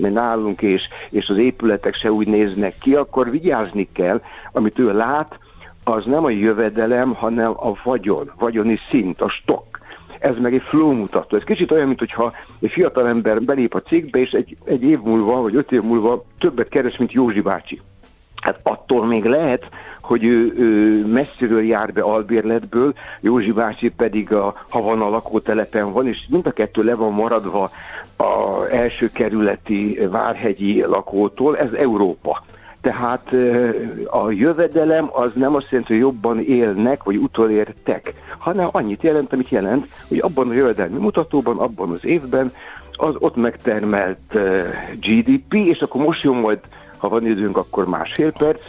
mint nálunk, és, és az épületek se úgy néznek ki, akkor vigyázni kell, amit ő lát, az nem a jövedelem, hanem a vagyon, vagyoni szint, a stok ez meg egy flow mutató. Ez kicsit olyan, mintha egy fiatal ember belép a cégbe, és egy, egy év múlva, vagy öt év múlva többet keres, mint Józsi bácsi. Hát attól még lehet, hogy ő, ő messziről jár be albérletből, Józsi bácsi pedig, a, ha van a lakótelepen van, és mind a kettő le van maradva a első kerületi várhegyi lakótól, ez Európa. Tehát a jövedelem az nem azt jelenti, hogy jobban élnek, vagy utolértek, hanem annyit jelent, amit jelent, hogy abban a jövedelmi mutatóban, abban az évben az ott megtermelt GDP, és akkor most jön majd, ha van időnk, akkor másfél perc,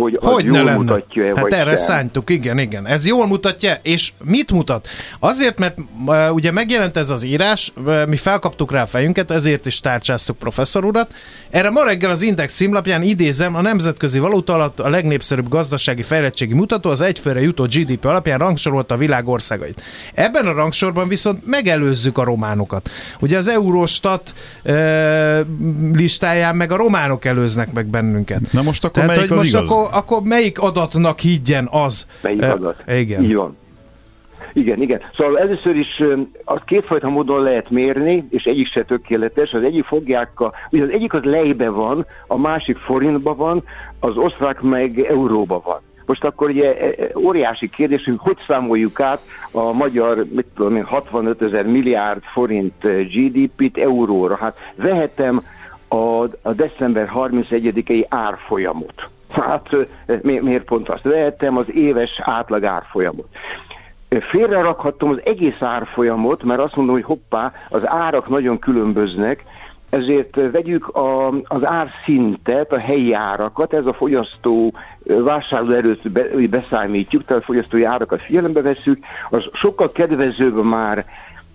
hogy az Hogy jól ne lenne? mutatja-e Hát vagy erre sem. szántuk, igen, igen. Ez jól mutatja, és mit mutat? Azért, mert uh, ugye megjelent ez az írás, uh, mi felkaptuk rá a fejünket, ezért is tárcsáztuk professzor urat. Erre ma reggel az Index címlapján idézem, a nemzetközi valuta alatt a legnépszerűbb gazdasági fejlettségi mutató az egyfőre jutó GDP alapján rangsorolta a világ országait. Ebben a rangsorban viszont megelőzzük a románokat. Ugye az Eurostat uh, listáján meg a románok előznek meg bennünket. Na most akkor Tehát, melyik hogy az most igaz? Akkor, akkor melyik adatnak higgyen az? Melyik Eh, adat? Igen. Így van. Igen, igen. Szóval először is azt kétfajta módon lehet mérni, és egyik se tökéletes. Az egyik fogják, a, ugye az egyik az lejbe van, a másik forintba van, az osztrák meg euróba van. Most akkor ugye e, e, óriási kérdés, hogy hogy számoljuk át a magyar, mit tudom én, 65 ezer milliárd forint GDP-t euróra. Hát vehetem a, a december 31-i árfolyamot. Hát mi, miért pont azt? Vehetem az éves átlag árfolyamot. Félre rakhattam az egész árfolyamot, mert azt mondom, hogy hoppá, az árak nagyon különböznek, ezért vegyük a, az árszintet, a helyi árakat, ez a fogyasztó vásárlóerőt be, beszámítjuk, tehát a fogyasztói árakat figyelembe veszük, az sokkal kedvezőbb már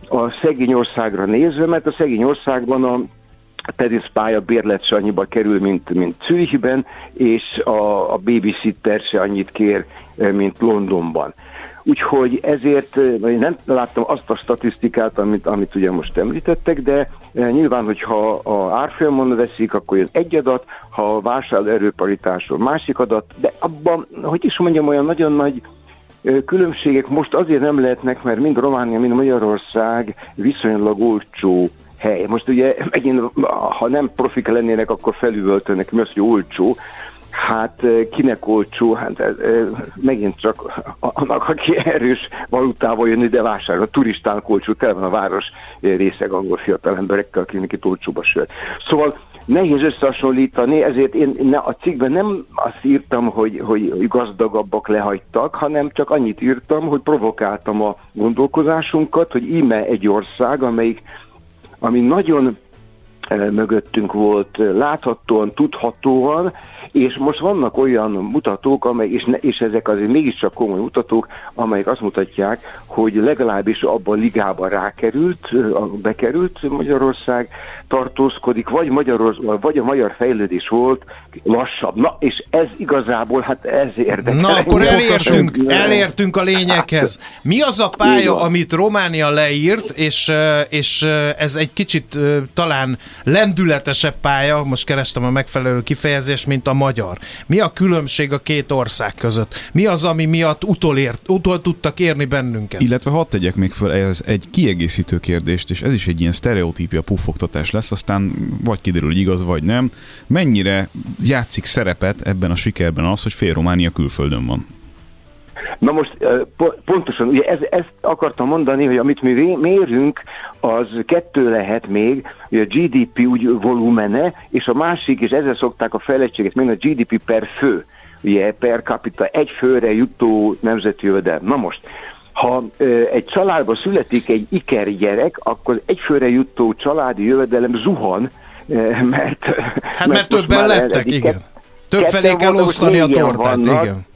a szegény országra nézve, mert a szegény országban a teniszpálya bérlet se annyiba kerül, mint, mint Zürichben, és a, a babysitter se annyit kér, eh, mint Londonban. Úgyhogy ezért eh, én nem láttam azt a statisztikát, amit, amit ugye most említettek, de eh, nyilván, hogyha a árfolyamon veszik, akkor jön egy adat, ha a vásárlóerőparitásról másik adat, de abban, hogy is mondjam, olyan nagyon nagy Különbségek most azért nem lehetnek, mert mind Románia, mind Magyarország viszonylag olcsó hely. Most ugye megint, ha nem profik lennének, akkor felüvöltönek, mi az, hogy olcsó. Hát ö, kinek olcsó? Hát ö, ö, megint csak annak, aki erős valutával jön ide vásárol. A turistának olcsó, tele van a város részeg angol fiatal emberekkel, akinek itt olcsóba sör. Szóval nehéz összehasonlítani, ezért én ne, a cikkben nem azt írtam, hogy, hogy gazdagabbak lehagytak, hanem csak annyit írtam, hogy provokáltam a gondolkozásunkat, hogy íme egy ország, amelyik, ami nagyon mögöttünk volt eh, láthatóan, tudhatóan, és most vannak olyan mutatók, amely, és, ne, és ezek azért mégiscsak komoly mutatók, amelyek azt mutatják, hogy legalábbis abban a ligában rákerült, a- bekerült Magyarország, tartózkodik, vagy, Magyarország, vagy a magyar fejlődés volt lassabb. Na, és ez igazából, hát ez érdekel. Na, akkor elértünk, elértünk a lényeghez. Mi az a pálya, amit Románia leírt, és, és ez egy kicsit talán lendületesebb pálya, most kerestem a megfelelő kifejezést, mint a magyar. Mi a különbség a két ország között? Mi az, ami miatt utolért, utol tudtak érni bennünket? Illetve hadd tegyek még föl ez egy kiegészítő kérdést, és ez is egy ilyen sztereotípia puffogtatás lesz, aztán vagy kiderül, hogy igaz, vagy nem. Mennyire játszik szerepet ebben a sikerben az, hogy fél Románia külföldön van? Na most pontosan, ugye ez, ezt akartam mondani, hogy amit mi mérünk, az kettő lehet még, hogy a GDP úgy volumene, és a másik, és ezzel szokták a fejlettséget mérni, a GDP per fő, ugye per capita, egy főre jutó nemzeti jövedelem. Na most, ha ö, egy családban születik egy iker gyerek, akkor egy főre jutó családi jövedelem zuhan, ö, mert... Hát mert most többen lettek, igen. Több felé kell osztani a tortát, vannak. igen.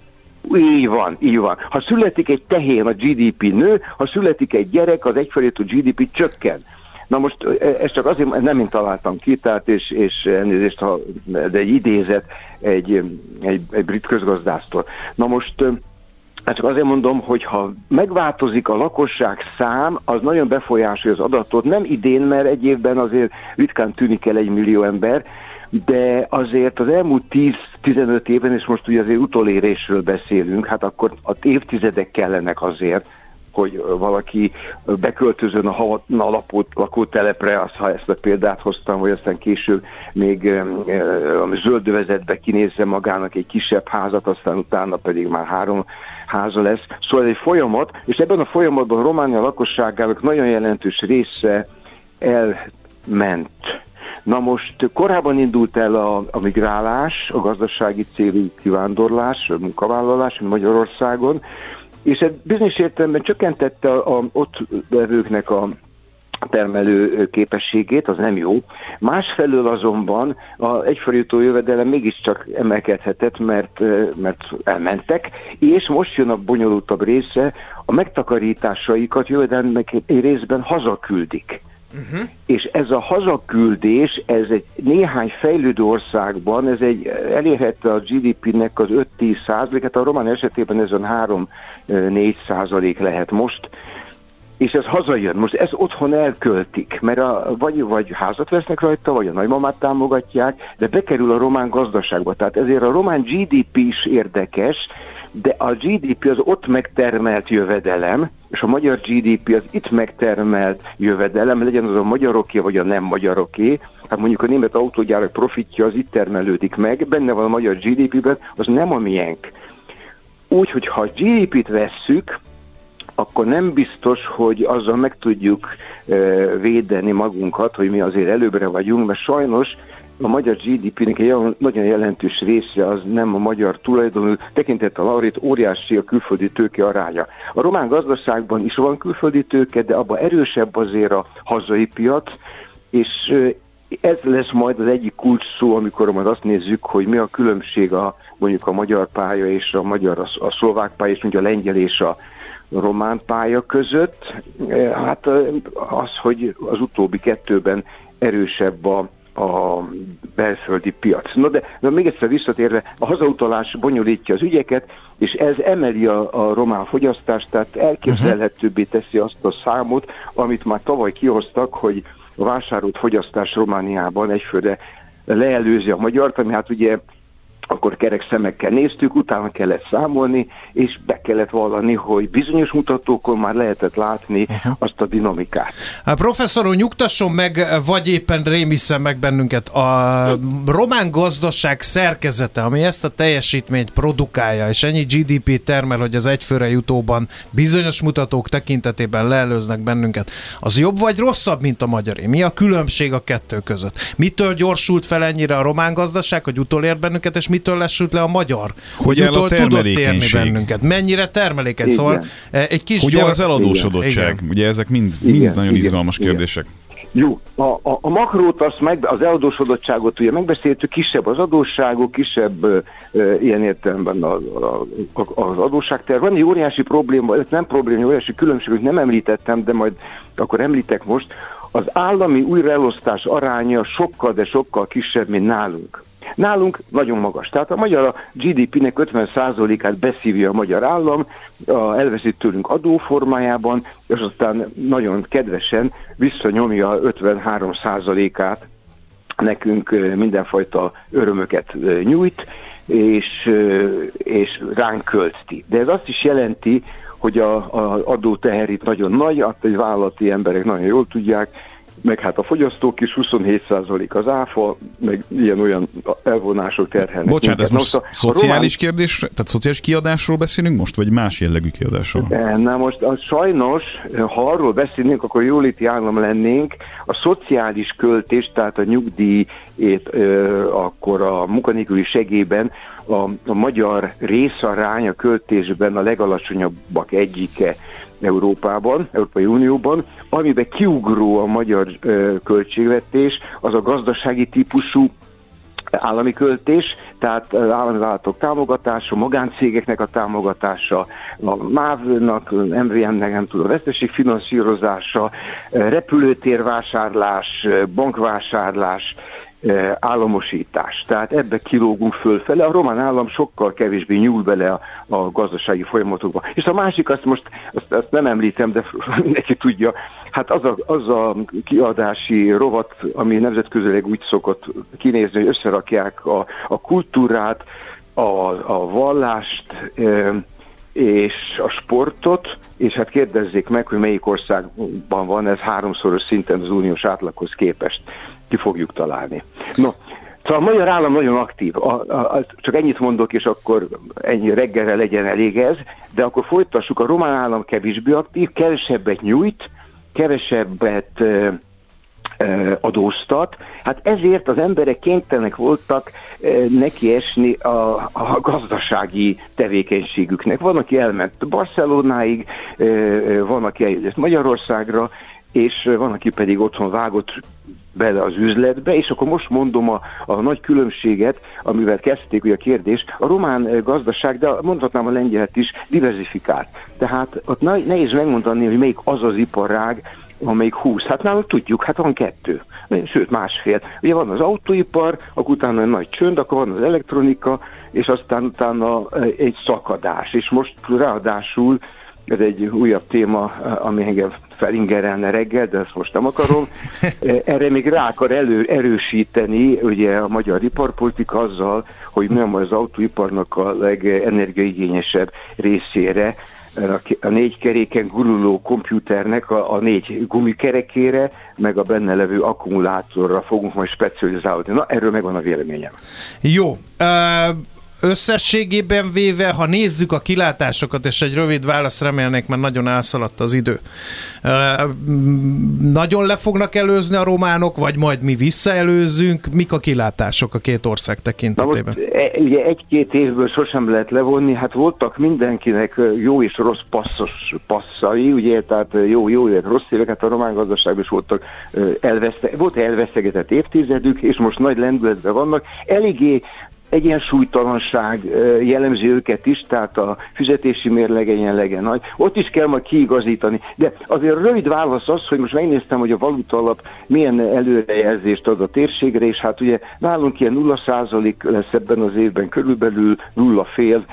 Így van, így van. Ha születik egy tehén, a GDP nő, ha születik egy gyerek, az egyfelétű GDP csökken. Na most e, ez csak azért, nem én találtam ki, tehát és, és elnézést, ha, de egy idézet egy, egy, egy brit közgazdásztól. Na most Hát csak azért mondom, hogy ha megváltozik a lakosság szám, az nagyon befolyásolja az adatot. Nem idén, mert egy évben azért ritkán tűnik el egy millió ember, de azért az elmúlt 10-15 évben, és most ugye azért utolérésről beszélünk, hát akkor az évtizedek kellenek azért, hogy valaki beköltözön a Havatna alapot lakótelepre, azt, ha ezt a példát hoztam, vagy aztán később még a zöldövezetbe kinézze magának egy kisebb házat, aztán utána pedig már három háza lesz. Szóval egy folyamat, és ebben a folyamatban Románia lakosságának nagyon jelentős része elment. Na most korábban indult el a, a migrálás, a gazdasági célú kivándorlás, a munkavállalás Magyarországon, és ez bizonyos értelemben csökkentette a, a ott levőknek a termelő képességét, az nem jó. Másfelől azonban a egyforító jövedelem mégiscsak emelkedhetett, mert, mert elmentek, és most jön a bonyolultabb része, a megtakarításaikat jövedelmek részben hazaküldik. Uh-huh. És ez a hazaküldés, ez egy néhány fejlődő országban, ez egy elérhette a GDP-nek az 5-10 százaléket, a román esetében ez a 3-4 százalék lehet most, és ez hazajön. Most ez otthon elköltik, mert a, vagy, vagy házat vesznek rajta, vagy a nagymamát támogatják, de bekerül a román gazdaságba. Tehát ezért a román GDP is érdekes, de a GDP az ott megtermelt jövedelem, és a magyar GDP az itt megtermelt jövedelem, legyen az a magyaroké vagy a nem magyaroké, hát mondjuk a német autógyárak profitja az itt termelődik meg, benne van a magyar GDP-ben, az nem a miénk. Úgy, hogy ha a GDP-t vesszük, akkor nem biztos, hogy azzal meg tudjuk védeni magunkat, hogy mi azért előbbre vagyunk, mert sajnos a magyar GDP-nek egy nagyon jelentős része az nem a magyar tulajdonú, tekintettel arra, hogy óriási a külföldi tőke aránya. A román gazdaságban is van külföldi tőke, de abban erősebb azért a hazai piac, és ez lesz majd az egyik kulcs szó, amikor majd azt nézzük, hogy mi a különbség a mondjuk a magyar pálya és a magyar, a szlovák pálya, és mondjuk a lengyel és a román pálya között. Hát az, hogy az utóbbi kettőben erősebb a, a belföldi piac. No de, de még egyszer visszatérve, a hazautalás bonyolítja az ügyeket, és ez emeli a, a román fogyasztást, tehát elképzelhetőbbé teszi azt a számot, amit már tavaly kihoztak, hogy a vásárolt fogyasztás Romániában egyfőre leelőzi a magyart, ami hát ugye akkor kerek szemekkel néztük, utána kellett számolni, és be kellett vallani, hogy bizonyos mutatókon már lehetett látni azt a dinamikát. Hát professzor úr, nyugtasson meg, vagy éppen rémisszen meg bennünket. A román gazdaság szerkezete, ami ezt a teljesítményt produkálja, és ennyi GDP termel, hogy az egyfőre jutóban bizonyos mutatók tekintetében leelőznek bennünket, az jobb vagy rosszabb, mint a magyaré? Mi a különbség a kettő között? Mitől gyorsult fel ennyire a román gazdaság, hogy utolér bennünket, és mitől lesült le a magyar? Hogy, hogy a termelékenység? bennünket? Mennyire termelékeny? Igen. Szóval egy kis Hogy gyors... az eladósodottság? Igen. Ugye ezek mind, mind igen. nagyon igen. izgalmas igen. kérdések. Jó, a, a, a makrót, azt meg, az eladósodottságot ugye megbeszéltük, kisebb az adósságok, kisebb ö, ilyen értelemben a, a, a, az adósságterv. Van egy óriási probléma, ez nem probléma, óriási különbség, hogy nem említettem, de majd akkor említek most. Az állami újraelosztás aránya sokkal, de sokkal kisebb, mint nálunk. Nálunk nagyon magas. Tehát a magyar a GDP-nek 50%-át beszívja a magyar állam, a, elveszi tőlünk adóformájában, és aztán nagyon kedvesen visszanyomja 53%-át nekünk mindenfajta örömöket nyújt, és, és ránk költi. De ez azt is jelenti, hogy a, a adóteher itt nagyon nagy, azt egy vállalati emberek nagyon jól tudják, meg hát a fogyasztók is 27% az áfa, meg ilyen-olyan elvonások terhelnek. Bocsánat, ez most, a, szociális a román... kérdés, tehát szociális kiadásról beszélünk most, vagy más jellegű kiadásról? Na most a, sajnos, ha arról beszélnénk, akkor jóléti állam lennénk, a szociális költés, tehát a nyugdíj, akkor a munkanélküli segélyben a, a magyar részarány a költésben a legalacsonyabbak egyike Európában, Európai Unióban, amiben kiugró a magyar költségvetés, az a gazdasági típusú állami költés, tehát állami vállalatok támogatása, magáncégeknek a támogatása, a MÁV-nak, MVM-nek nem tudom, a veszteség finanszírozása, repülőtérvásárlás, bankvásárlás, államosítás. Tehát ebbe kilógunk fölfele. A román állam sokkal kevésbé nyúl bele a, a gazdasági folyamatokba. És a másik, azt most azt, azt nem említem, de mindenki tudja, hát az a, az a kiadási rovat, ami nemzetközileg úgy szokott kinézni, hogy összerakják a, a kultúrát, a, a vallást, e, és a sportot, és hát kérdezzék meg, hogy melyik országban van ez háromszoros szinten az uniós átlaghoz képest ki fogjuk találni. No, Szóval a magyar állam nagyon aktív. A, a, a, csak ennyit mondok, és akkor ennyi reggelre legyen elég ez, de akkor folytassuk. A román állam kevésbé aktív, kevesebbet nyújt, kevesebbet e, e, adóztat. Hát ezért az emberek kénytelenek voltak e, neki esni a, a gazdasági tevékenységüknek. Van, aki elment Barcelonáig, e, van, aki eljött Magyarországra, és van, aki pedig otthon vágott bele az üzletbe, és akkor most mondom a, a nagy különbséget, amivel kezdték ugye a kérdést, a román gazdaság, de mondhatnám a lengyelt is, diversifikált. Tehát ott nehéz megmondani, hogy melyik az az iparág, amelyik 20. Hát nálunk tudjuk, hát van kettő, sőt másfél. Ugye van az autóipar, akkor utána egy nagy csönd, akkor van az elektronika, és aztán utána egy szakadás. És most ráadásul ez egy újabb téma, ami engem felingerelne reggel, de ezt most nem akarom. Erre még rá akar elő, erősíteni ugye a magyar iparpolitika azzal, hogy nem az autóiparnak a legenergiaigényesebb részére a négy keréken guruló komputernek a, a négy gumikerekére, meg a benne levő akkumulátorra fogunk majd specializálódni. Na, erről megvan a véleményem. Jó. Uh összességében véve, ha nézzük a kilátásokat, és egy rövid választ remélnék, mert nagyon elszaladt az idő. Nagyon le fognak előzni a románok, vagy majd mi visszaelőzzünk? Mik a kilátások a két ország tekintetében? E, egy-két évből sosem lehet levonni, hát voltak mindenkinek jó és rossz passzos passzai, ugye, tehát jó, jó évet, rossz évek, hát a román gazdaságban is voltak elveszte, volt elvesztegetett évtizedük, és most nagy lendületben vannak. Eléggé egyensúlytalanság jellemzi őket is, tehát a fizetési mérleg egyenlege nagy. Ott is kell majd kiigazítani. De azért rövid válasz az, hogy most megnéztem, hogy a valuta alap milyen előrejelzést ad a térségre, és hát ugye nálunk ilyen 0% lesz ebben az évben, körülbelül nulla fél,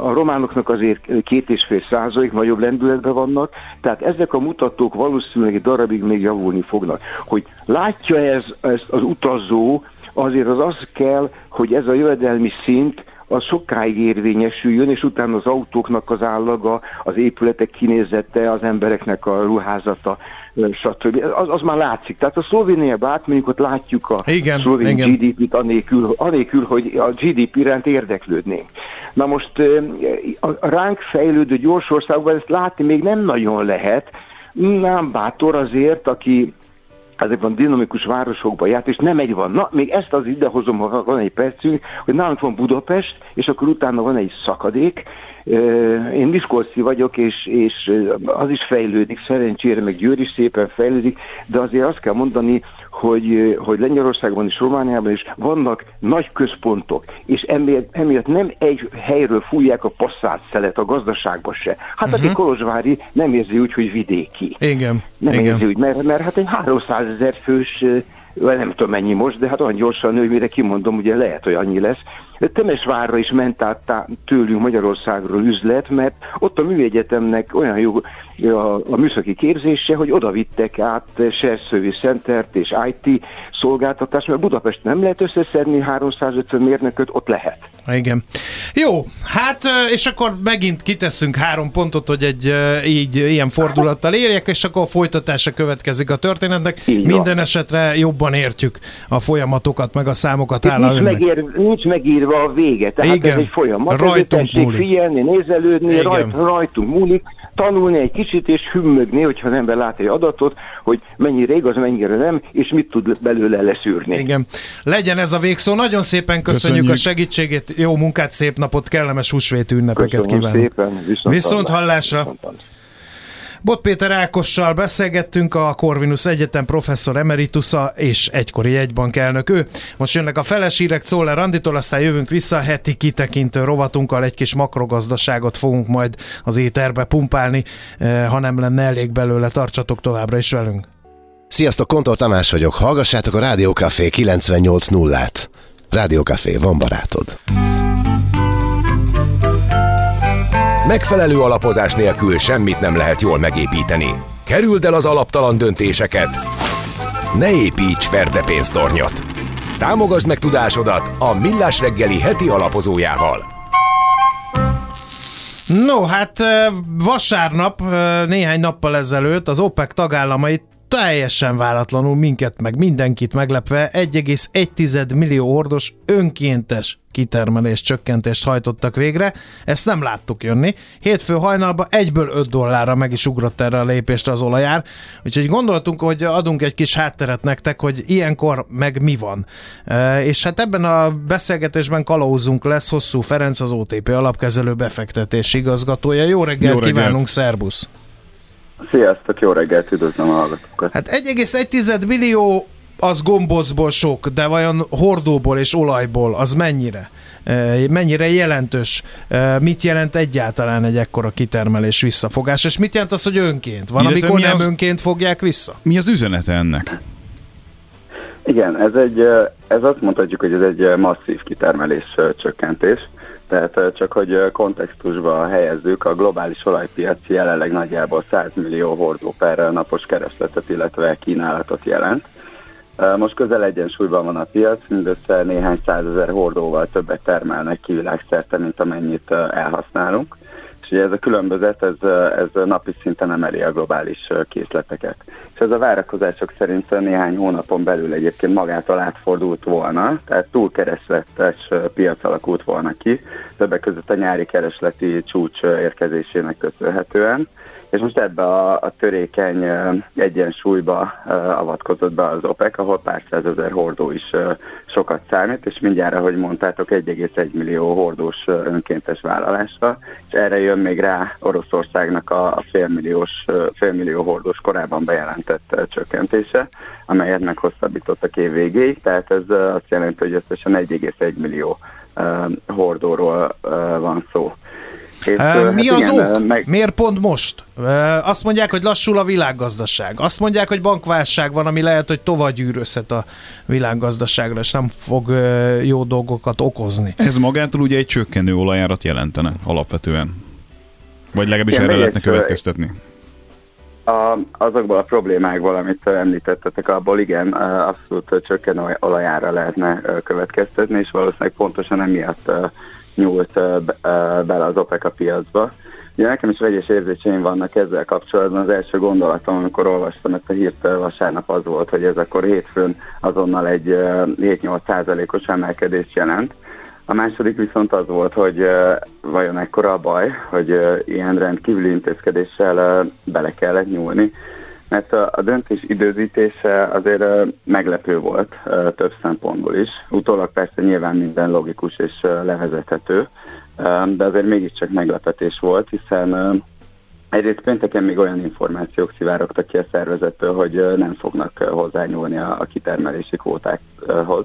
a románoknak azért két és fél százalék nagyobb lendületben vannak, tehát ezek a mutatók valószínűleg egy darabig még javulni fognak. Hogy látja ez, ezt az utazó, azért az az kell, hogy ez a jövedelmi szint az sokáig érvényesüljön, és utána az autóknak az állaga, az épületek kinézete, az embereknek a ruházata, stb. Az, az már látszik. Tehát a Szlovéniába átmegyünk, ott látjuk a igen, szlovén GDP-t anélkül, anélkül, hogy a GDP iránt érdeklődnénk. Na most a ránk fejlődő gyors országban ezt látni még nem nagyon lehet, nem bátor azért, aki ezekben dinamikus városokban járt, és nem egy van. Na, még ezt az idehozom, ha van egy percünk, hogy nálunk van Budapest, és akkor utána van egy szakadék. Én Miskolci vagyok, és, és az is fejlődik, szerencsére, meg Győr is szépen fejlődik, de azért azt kell mondani, hogy, hogy Lengyelországban és Romániában is vannak nagy központok, és emiatt, emiatt nem egy helyről fújják a passzát szelet a gazdaságba se. Hát uh-huh. aki Kolozsvári nem érzi úgy, hogy vidéki. Igen. Nem Igen. érzi úgy, mert, mert hát egy 300 ezer fős nem tudom mennyi most, de hát olyan gyorsan nő, hogy mire kimondom, ugye lehet, hogy annyi lesz. Temesvárra is ment át tőlünk Magyarországról üzlet, mert ott a műegyetemnek olyan jó a, a műszaki képzése, hogy oda vittek át Share Service Center-t és IT szolgáltatást, mert Budapest nem lehet összeszedni 350 mérnököt, ott lehet. Igen. Jó, hát és akkor megint kiteszünk három pontot, hogy egy így ilyen fordulattal érjek, és akkor a folytatása következik a történetnek. Így Minden van. esetre jobban értjük a folyamatokat, meg a számokat áll nincs, megér, nincs megírva a vége, tehát Igen. ez egy folyamat. Rajtunk tessék múlik. figyelni, nézelődni, rajt, rajtunk múlik, tanulni egy kicsit, és hümmögni, hogyha az ember lát egy adatot, hogy mennyire igaz, mennyire nem, és mit tud belőle leszűrni. Igen. Legyen ez a végszó. Nagyon szépen köszönjük, köszönjük. a segítségét jó munkát, szép napot, kellemes húsvéti ünnepeket Köszönöm kívánok. szépen, viszont, viszont hallásra. Viszont Bot Péter Ákossal beszélgettünk, a Corvinus Egyetem professzor emeritusa és egykori jegybank elnök ő. Most jönnek a felesírek Czoller Anditól, aztán jövünk vissza a heti kitekintő rovatunkkal, egy kis makrogazdaságot fogunk majd az éterbe pumpálni, eh, ha nem lenne elég belőle, tartsatok továbbra is velünk. Sziasztok, Kontor Tamás vagyok, hallgassátok a Rádiókafé 98.0-át. Rádiókafé, van barátod. Megfelelő alapozás nélkül semmit nem lehet jól megépíteni. Kerüld el az alaptalan döntéseket. Ne építs ferde pénztornyot. Támogasd meg tudásodat a Millás reggeli heti alapozójával. No, hát vasárnap, néhány nappal ezelőtt az OPEC tagállamai teljesen váratlanul minket meg mindenkit meglepve 1,1 millió ordos önkéntes kitermelés csökkentést hajtottak végre. Ezt nem láttuk jönni. Hétfő hajnalban egyből 5 dollárra meg is ugrott erre a lépésre az olajár. Úgyhogy gondoltunk, hogy adunk egy kis hátteret nektek, hogy ilyenkor meg mi van. E, és hát ebben a beszélgetésben kalauzunk lesz Hosszú Ferenc, az OTP alapkezelő befektetési igazgatója. Jó reggelt, Jó reggelt. kívánunk, szervusz! Sziasztok, jó reggelt, üdvözlöm a hallgatókat. Hát 1,1 millió az gombócból sok, de vajon hordóból és olajból az mennyire? E, mennyire jelentős? E, Mit jelent egyáltalán egy ekkora kitermelés visszafogás? És mit jelent az, hogy önként? Van, Illetve amikor mi nem az- önként fogják vissza? Mi az üzenete ennek? Igen, ez, egy, ö, ez azt mondhatjuk, hogy ez egy masszív kitermelés csökkentés. Tehát csak hogy kontextusba helyezzük, a globális olajpiac jelenleg nagyjából 100 millió hordó per napos keresletet, illetve kínálatot jelent. Most közel egyensúlyban van a piac, mindössze néhány százezer hordóval többet termelnek ki világszerte, mint amennyit elhasználunk. És ugye ez a különbözet, ez, ez napi szinten emeli a globális készleteket. És ez a várakozások szerint néhány hónapon belül egyébként magától átfordult volna, tehát túlkeresletes ö, piac alakult volna ki, többek között a nyári keresleti csúcs érkezésének köszönhetően. És most ebbe a, a törékeny egyensúlyba avatkozott be az OPEC, ahol pár százezer hordó is sokat számít, és mindjárt, ahogy mondtátok, 1,1 millió hordós önkéntes vállalásra, és erre jön még rá Oroszországnak a, a félmilliós, félmillió hordós korábban bejelentett csökkentése, amelyet meghosszabbítottak év végéig, tehát ez azt jelenti, hogy összesen 1,1 millió hordóról van szó. És, Mi hát az igen, ok? Meg, Miért pont most? Azt mondják, hogy lassul a világgazdaság. Azt mondják, hogy bankválság van, ami lehet, hogy tovább gyűrözhet a világgazdaságra, és nem fog jó dolgokat okozni. Ez magától ugye egy csökkenő olajárat jelentene alapvetően. Vagy legalábbis Igen, erre lehetne egy- következtetni. A, azokból a problémákból, amit említettetek, abból igen, abszolút csökkenő olajára lehetne következtetni, és valószínűleg pontosan emiatt nyúlt bele az OPEC a piacba. Ugye nekem is vegyes érzéseim vannak ezzel kapcsolatban. Az első gondolatom, amikor olvastam ezt a hírt vasárnap az volt, hogy ez akkor hétfőn azonnal egy ö, 7-8 százalékos emelkedést jelent. A második viszont az volt, hogy vajon ekkora a baj, hogy ilyen rendkívüli intézkedéssel bele kellett nyúlni, mert a, a döntés időzítése azért meglepő volt több szempontból is. Utólag persze nyilván minden logikus és levezethető, de azért mégiscsak meglepetés volt, hiszen Egyrészt pénteken még olyan információk szivárogtak ki a szervezettől, hogy nem fognak hozzányúlni a, a kitermelési kvótákhoz.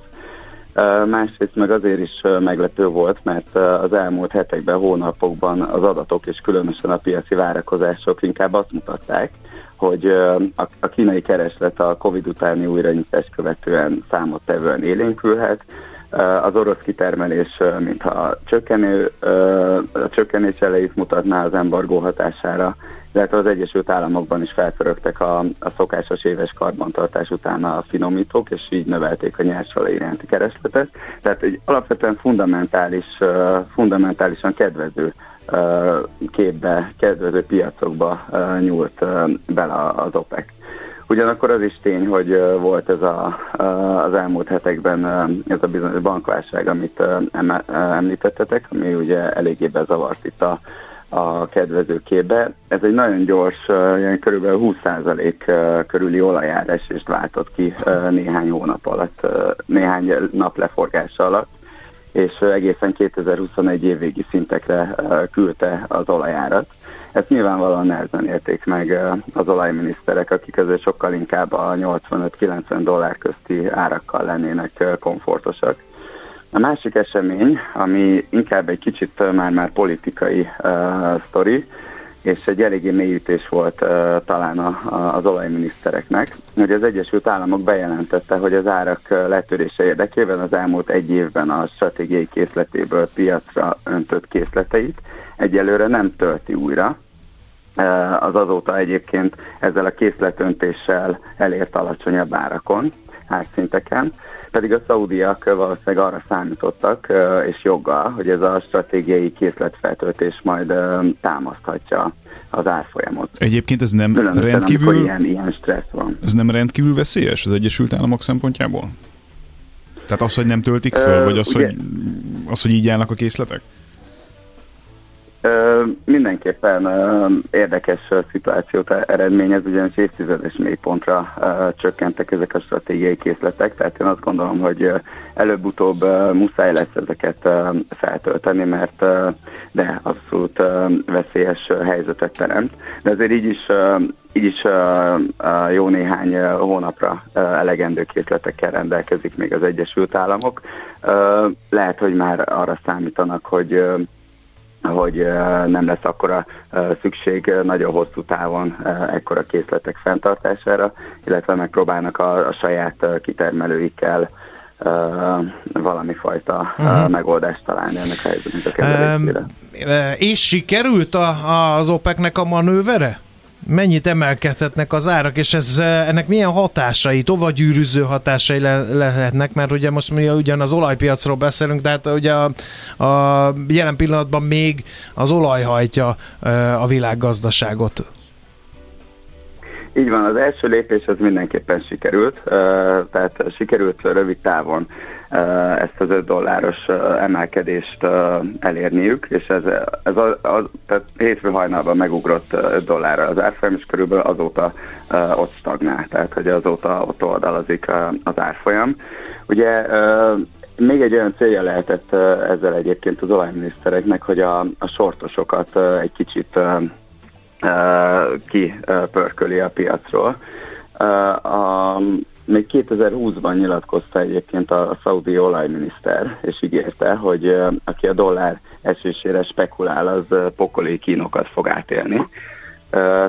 Másrészt meg azért is meglepő volt, mert az elmúlt hetekben, hónapokban az adatok és különösen a piaci várakozások inkább azt mutatták, hogy a, kínai kereslet a Covid utáni újranyitást követően számottevően élénkülhet, az orosz kitermelés, mintha csökkenő, a csökkenés elejét mutatná az embargó hatására, illetve az Egyesült Államokban is felpörögtek a, a szokásos éves karbantartás után a finomítók, és így növelték a nyersolaj iránti keresletet. Tehát egy alapvetően fundamentális, fundamentálisan kedvező képbe, kedvező piacokba nyúlt bele az OPEC. Ugyanakkor az is tény, hogy volt ez a, az elmúlt hetekben ez a bizonyos bankválság, amit említettetek, ami ugye eléggé bezavart itt a, a kedvező képbe. Ez egy nagyon gyors, ilyen körülbelül 20% ö, körüli olajárásést váltott ki néhány hónap alatt, néhány nap leforgása alatt és egészen 2021 évvégi szintekre küldte az olajárat. Ezt nyilvánvalóan nehezen érték meg az olajminiszterek, akik azért sokkal inkább a 85-90 dollár közti árakkal lennének komfortosak. A másik esemény, ami inkább egy kicsit már-már politikai uh, sztori, és egy eléggé mélyítés volt uh, talán a, a, az olajminisztereknek, hogy az Egyesült Államok bejelentette, hogy az árak letörése érdekében az elmúlt egy évben a stratégiai készletéből piacra öntött készleteit egyelőre nem tölti újra, az azóta egyébként ezzel a készletöntéssel elért alacsonyabb árakon, árszinteken, pedig a szaudiak valószínűleg arra számítottak, és joggal, hogy ez a stratégiai készletfeltöltés majd támaszthatja az árfolyamot. Egyébként ez nem Különösen, rendkívül, ilyen, ilyen stressz van. ez nem rendkívül veszélyes az Egyesült Államok szempontjából? Tehát az, hogy nem töltik föl, Ö, vagy az, ugye- hogy, az, hogy így állnak a készletek? Mindenképpen érdekes szituációt eredményez, ugyanis évtizedes mélypontra csökkentek ezek a stratégiai készletek, tehát én azt gondolom, hogy előbb-utóbb muszáj lesz ezeket feltölteni, mert de abszolút veszélyes helyzetet teremt. De azért így is, így is jó néhány hónapra elegendő készletekkel rendelkezik még az Egyesült Államok. Lehet, hogy már arra számítanak, hogy hogy nem lesz akkora szükség nagyon hosszú távon ekkora készletek fenntartására, illetve megpróbálnak a, a saját kitermelőikkel valami fajta uh-huh. Megoldást találni ennek a helyzetnek a kezelésére. E, És sikerült a, az OPEC-nek a manővere? Mennyit emelkedhetnek az árak, és ez, e, ennek milyen hatásai, tovagyűrűző hatásai le, lehetnek, mert ugye most mi ugyan az olajpiacról beszélünk, de hát ugye a, a jelen pillanatban még az olaj hajtja e, a világgazdaságot. Így van, az első lépés az mindenképpen sikerült, ö, tehát sikerült rövid távon ezt az 5 dolláros ö, emelkedést ö, elérniük, és ez, ez a, a, tehát hétfő hajnalban megugrott 5 dollárra az árfolyam, és körülbelül azóta ott stagnál, tehát hogy azóta ott oldalazik az árfolyam. Ugye még egy olyan célja lehetett ezzel egyébként az olajminisztereknek, hogy a, a sortosokat egy kicsit kipörköli a piacról. A, még 2020-ban nyilatkozta egyébként a szaudi olajminiszter, és ígérte, hogy aki a dollár esésére spekulál, az pokoli kínokat fog átélni.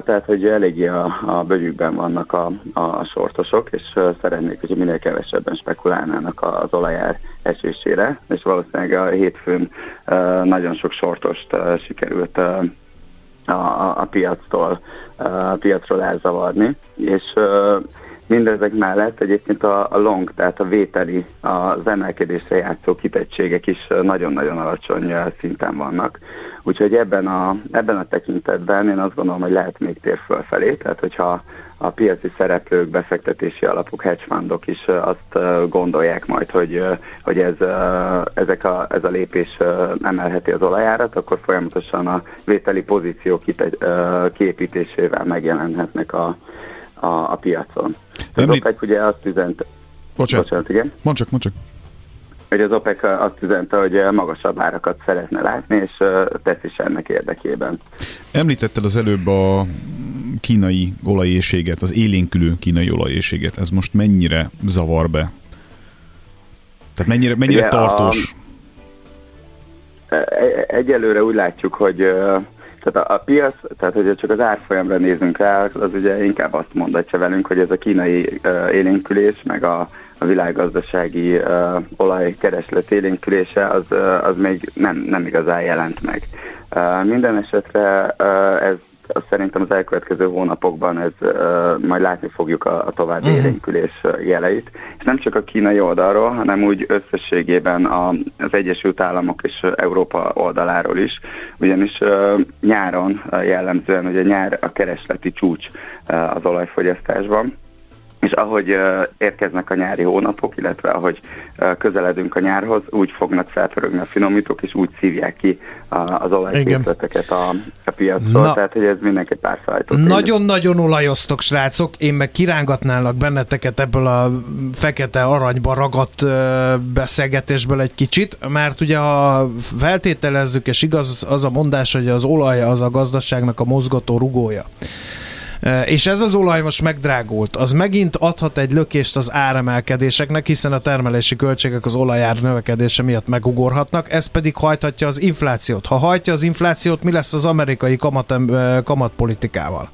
Tehát, hogy eléggé a, a bőjükben vannak a, a sortosok, és szeretnék, hogy minél kevesebben spekulálnának az olajár esésére, és valószínűleg a hétfőn nagyon sok sortost sikerült a, a piactól, a piacról elzavarni, és mindezek mellett egyébként a, long, tehát a vételi, az emelkedésre játszó kitettségek is nagyon-nagyon alacsony szinten vannak. Úgyhogy ebben a, ebben a tekintetben én azt gondolom, hogy lehet még tér fölfelé, tehát hogyha a piaci szereplők, befektetési alapok, hedge fundok is azt gondolják majd, hogy, hogy ez, ezek a, ez a lépés emelheti az olajárat, akkor folyamatosan a vételi pozíció kiépítésével megjelenhetnek a, a, a piacon. Az Említ- OPEC ugye azt üzent... Bocsánat. Bocsánat, igen. Mondd csak, mondd csak. Hogy az OPEC azt üzente, hogy magasabb árakat szeretne látni, és tesz is ennek érdekében. Említetted az előbb a kínai olajészséget, az élénkülő kínai olajészséget. Ez most mennyire zavar be? Tehát mennyire, mennyire Ugye, tartós? E- Egyelőre úgy látjuk, hogy tehát a, a piac, tehát hogyha csak az árfolyamra nézünk rá, az ugye inkább azt mondatja velünk, hogy ez a kínai uh, élénkülés, meg a, a világgazdasági uh, olajkereslet élénkülése, az, uh, az még nem, nem igazán jelent meg. Uh, minden esetre uh, ez az szerintem az elkövetkező hónapokban ez uh, majd látni fogjuk a, a további Mhm. élénkülés jeleit. És nem csak a kínai oldalról, hanem úgy összességében a, az Egyesült Államok és Európa oldaláról is. Ugyanis uh, nyáron uh, jellemzően ugye nyár a keresleti csúcs uh, az olajfogyasztásban, és ahogy érkeznek a nyári hónapok, illetve ahogy közeledünk a nyárhoz, úgy fognak felpörögni a finomítók, és úgy szívják ki az olajkészleteket a, a piacról, Na. tehát hogy ez mindenképp párszállító. Nagyon-nagyon olajoztok, srácok. Én meg kirángatnálak benneteket ebből a fekete aranyba ragadt beszélgetésből egy kicsit, mert ugye ha feltételezzük, és igaz az a mondás, hogy az olaj az a gazdaságnak a mozgató rugója. E, És ez az olaj most megdrágult, az megint adhat egy lökést az áremelkedéseknek, hiszen a termelési költségek az olajár növekedése miatt megugorhatnak, ez pedig hajthatja az inflációt. Ha hajtja az inflációt, mi lesz az amerikai kamat, e, kamatpolitikával?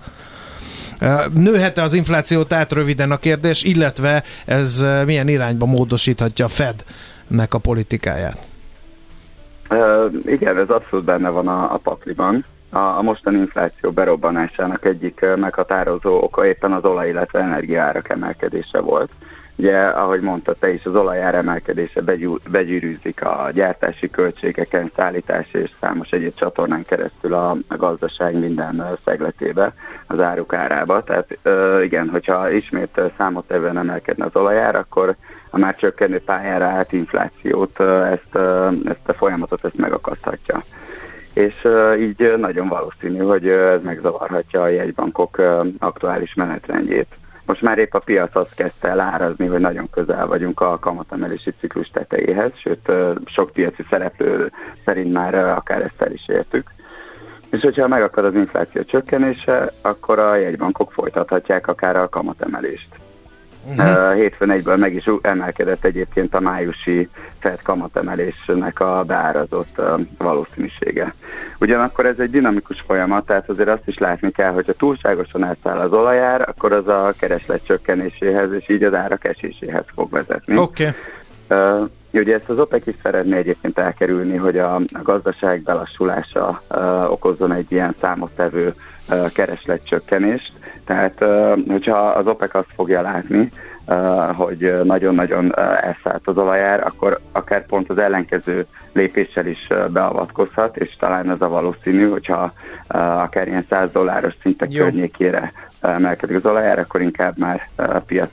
E, Nőhet-e az infláció, tehát röviden a kérdés, illetve ez milyen irányba módosíthatja a Fed-nek a politikáját? Uh, igen, ez abszolút benne van a, a pakliban. A, mostani infláció berobbanásának egyik meghatározó oka éppen az olaj, illetve energiaárak emelkedése volt. Ugye, ahogy mondta te is, az olajár emelkedése begyűrűzik a gyártási költségeken, szállítási és számos egyéb csatornán keresztül a, gazdaság minden szegletébe, az áruk árába. Tehát igen, hogyha ismét számottevően emelkedne az olajár, akkor a már csökkenő pályára állt inflációt, ezt, ezt a folyamatot ezt megakaszthatja. És így nagyon valószínű, hogy ez megzavarhatja a jegybankok aktuális menetrendjét. Most már épp a piac azt kezdte el árazni, hogy nagyon közel vagyunk a kamatemelési ciklus tetejéhez, sőt sok piaci szereplő szerint már akár ezt el is értük. És hogyha megakad az infláció csökkenése, akkor a jegybankok folytathatják akár a kamatemelést. Uh-huh. Hétfőn egyből meg is emelkedett egyébként a májusi Fed kamatemelésnek a beárazott valószínűsége. Ugyanakkor ez egy dinamikus folyamat, tehát azért azt is látni kell, hogy ha túlságosan elszáll az olajár, akkor az a kereslet csökkenéséhez és így az árak eséséhez fog vezetni. Oké. Okay. Uh, ugye ezt az OPEC is szeretné egyébként elkerülni, hogy a, a gazdaság belassulása uh, okozzon egy ilyen számottevő keresletcsökkenést. Tehát, hogyha az OPEC azt fogja látni, hogy nagyon-nagyon elszállít az olajár, akkor akár pont az ellenkező lépéssel is beavatkozhat, és talán ez a valószínű, hogyha akár ilyen 100 dolláros szintek Jó. környékére emelkedik az olajár, akkor inkább már piac,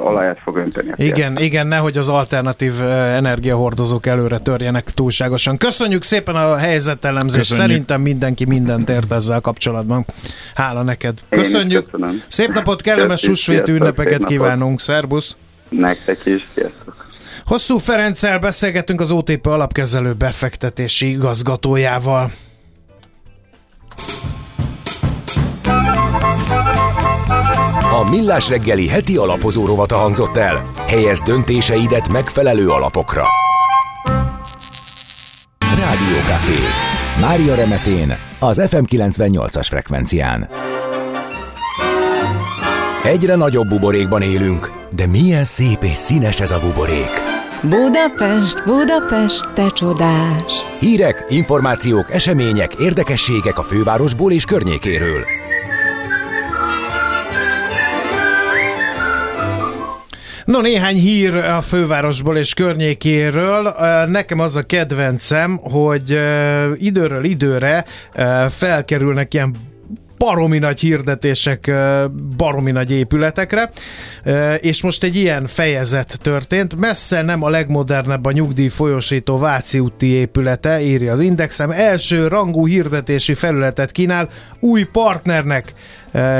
olajat fog önteni a piac. Igen, igen, nehogy az alternatív energiahordozók előre törjenek túlságosan. Köszönjük szépen a helyzetelemzést, szerintem mindenki mindent ért ezzel kapcsolatban. Hála neked. Köszönjük. Szép napot, kellemes susvéti ünnepeket kívánunk. Szerbusz. Nektek is, sziasztok. Hosszú Ferenccel beszélgetünk az OTP alapkezelő befektetési igazgatójával. A Millás reggeli heti alapozó rovata hangzott el. Helyez döntéseidet megfelelő alapokra. Café. Mária Remetén az FM 98-as frekvencián. Egyre nagyobb buborékban élünk, de milyen szép és színes ez a buborék. Budapest, Budapest, te csodás! Hírek, információk, események, érdekességek a fővárosból és környékéről. No, néhány hír a fővárosból és környékéről. Nekem az a kedvencem, hogy időről időre felkerülnek ilyen baromi nagy hirdetések baromi nagy épületekre, és most egy ilyen fejezet történt. Messze nem a legmodernebb a nyugdíj folyosító Váci úti épülete, írja az Indexem. Első rangú hirdetési felületet kínál új partnernek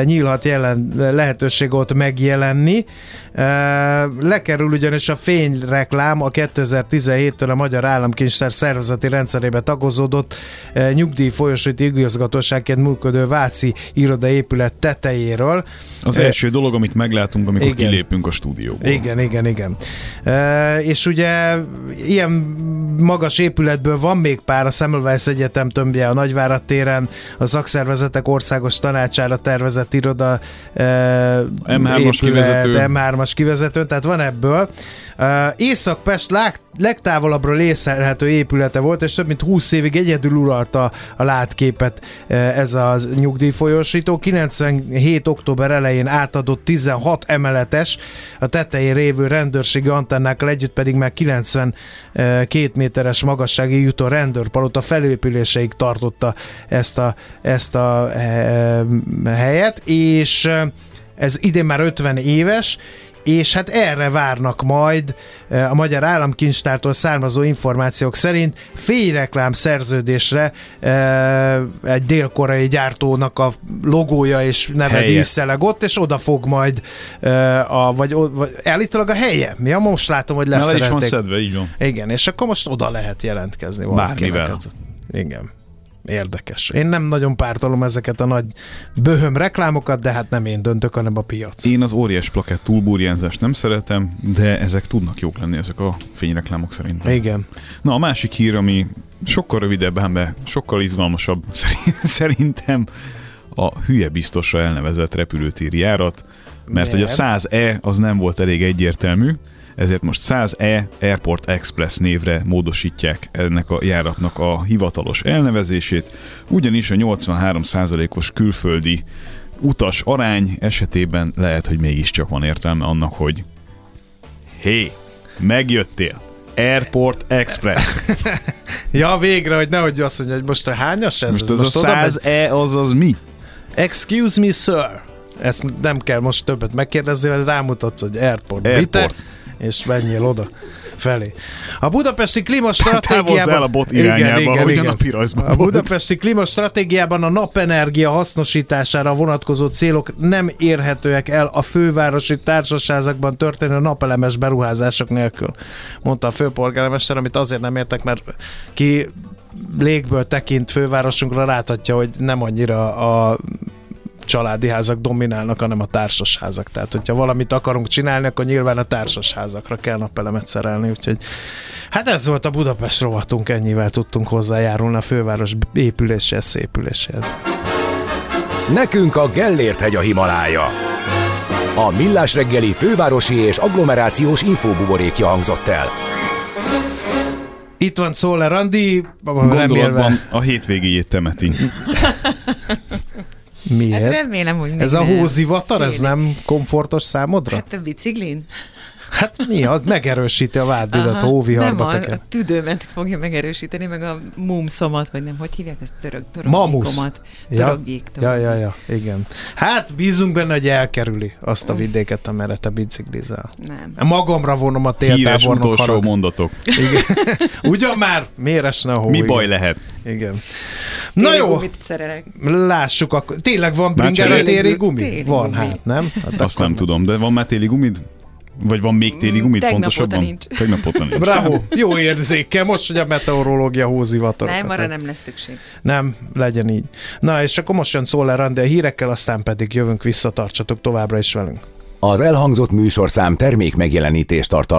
nyílhat jelen, lehetőség ott megjelenni. Lekerül ugyanis a fényreklám a 2017-től a Magyar Államkincstár szervezeti rendszerébe tagozódott nyugdíj folyosíti igazgatóságként működő Váci irodaépület tetejéről. Az első dolog, amit meglátunk, amikor igen. kilépünk a stúdióból. Igen, igen, igen. És ugye ilyen magas épületből van még pár a Semmelweis Egyetem tömbje a Nagyvárad téren, a szakszervezetek országos tanácsára tervezett iroda M3-as kivezető. M3-as kivezető, tehát van ebből. Észak-Pest leg, legtávolabbról észlelhető épülete volt, és több mint 20 évig egyedül uralta a látképet ez a nyugdíjfolyósító. 97. október elején átadott 16 emeletes, a tetején révő rendőrségi antennákkal együtt pedig már 92 méteres magassági jutó rendőrpalota felépüléseig tartotta ezt a, ezt a helyet, és ez idén már 50 éves, és hát erre várnak majd eh, a Magyar Államkincstártól származó információk szerint fényreklám szerződésre eh, egy dél-koreai gyártónak a logója és neve díszeleg ott, és oda fog majd eh, a, vagy, vagy állítólag a helye. Mi a most látom, hogy lesz. is van szedve, így van. Igen, és akkor most oda lehet jelentkezni. Bármivel. Igen. Érdekes. Én nem nagyon pártolom ezeket a nagy böhöm reklámokat, de hát nem én döntök, hanem a piac. Én az óriás plakett túlburjánzást nem szeretem, de ezek tudnak jók lenni, ezek a fényreklámok szerintem. Igen. Na, a másik hír, ami sokkal rövidebb, ám sokkal izgalmasabb szerintem a hülye biztosra elnevezett repülőtéri járat, mert Miért? hogy a 100E az nem volt elég egyértelmű, ezért most 100E Airport Express névre módosítják ennek a járatnak a hivatalos elnevezését, ugyanis a 83%-os külföldi utas arány esetében lehet, hogy mégiscsak van értelme annak, hogy hé, megjöttél, Airport Express. ja, végre, hogy nehogy azt mondja, hogy most a hányas ez? Most ez most a 100E az az mi? Excuse me, sir. Ezt nem kell most többet megkérdezni, mert rámutatsz, hogy Airport. Airport. Bite, és menjél oda. felé. A budapesti klímastratégiában... el a bot irányába, ahogy a napirajzban A volt. budapesti klímastratégiában a napenergia hasznosítására vonatkozó célok nem érhetőek el a fővárosi társasházakban történő napelemes beruházások nélkül, mondta a főpolgármester, amit azért nem értek, mert ki légből tekint fővárosunkra láthatja, hogy nem annyira a családi házak dominálnak, hanem a társasházak. Tehát, hogyha valamit akarunk csinálni, akkor nyilván a társasházakra kell napelemet szerelni, úgyhogy hát ez volt a Budapest rovatunk, ennyivel tudtunk hozzájárulni a főváros épüléséhez, szépüléséhez. Nekünk a Gellért hegy a Himalája. A Millás reggeli fővárosi és agglomerációs infóbuborékja hangzott el. Itt van Szoller Andi, Gondolatban remélve, a hétvégéjét temeti. miért? Hát remélem, hogy még ez a nem. hózivatar, ez nem komfortos számodra? Hát a biciklin? Hát mi az? Megerősíti a vádbidat, a nem a, teker. a tüdőmet fogja megerősíteni, meg a mumszomat, vagy nem, hogy hívják ezt török, Mamusz. törögékomat. Ja, ja, ja, ja, igen. Hát bízunk benne, hogy elkerüli azt a vidéket, amerre te biciklizel. Nem. Magamra vonom a Híres téltábornok utolsó harag. mondatok. Igen. Ugyan már? Miért esne a hó? Mi igen. baj lehet? Igen. Na Téli jó, lássuk akkor. Tényleg van Már bringára csak- téri gumi? Téli van, hát nem? Hát Azt nem tudom, de van már téli gumid? Vagy van még téli gumid Tegnap pontosabban? óta nincs. Tegnap óta nincs. Bravo, jó érzékkel, most, hogy a meteorológia hózivatorokat. Nem, arra nem lesz szükség. Nem, legyen így. Na, és akkor most jön Szoller Andi a hírekkel, aztán pedig jövünk vissza, tartsatok továbbra is velünk. Az elhangzott műsorszám termék megjelenítést tartalmaz.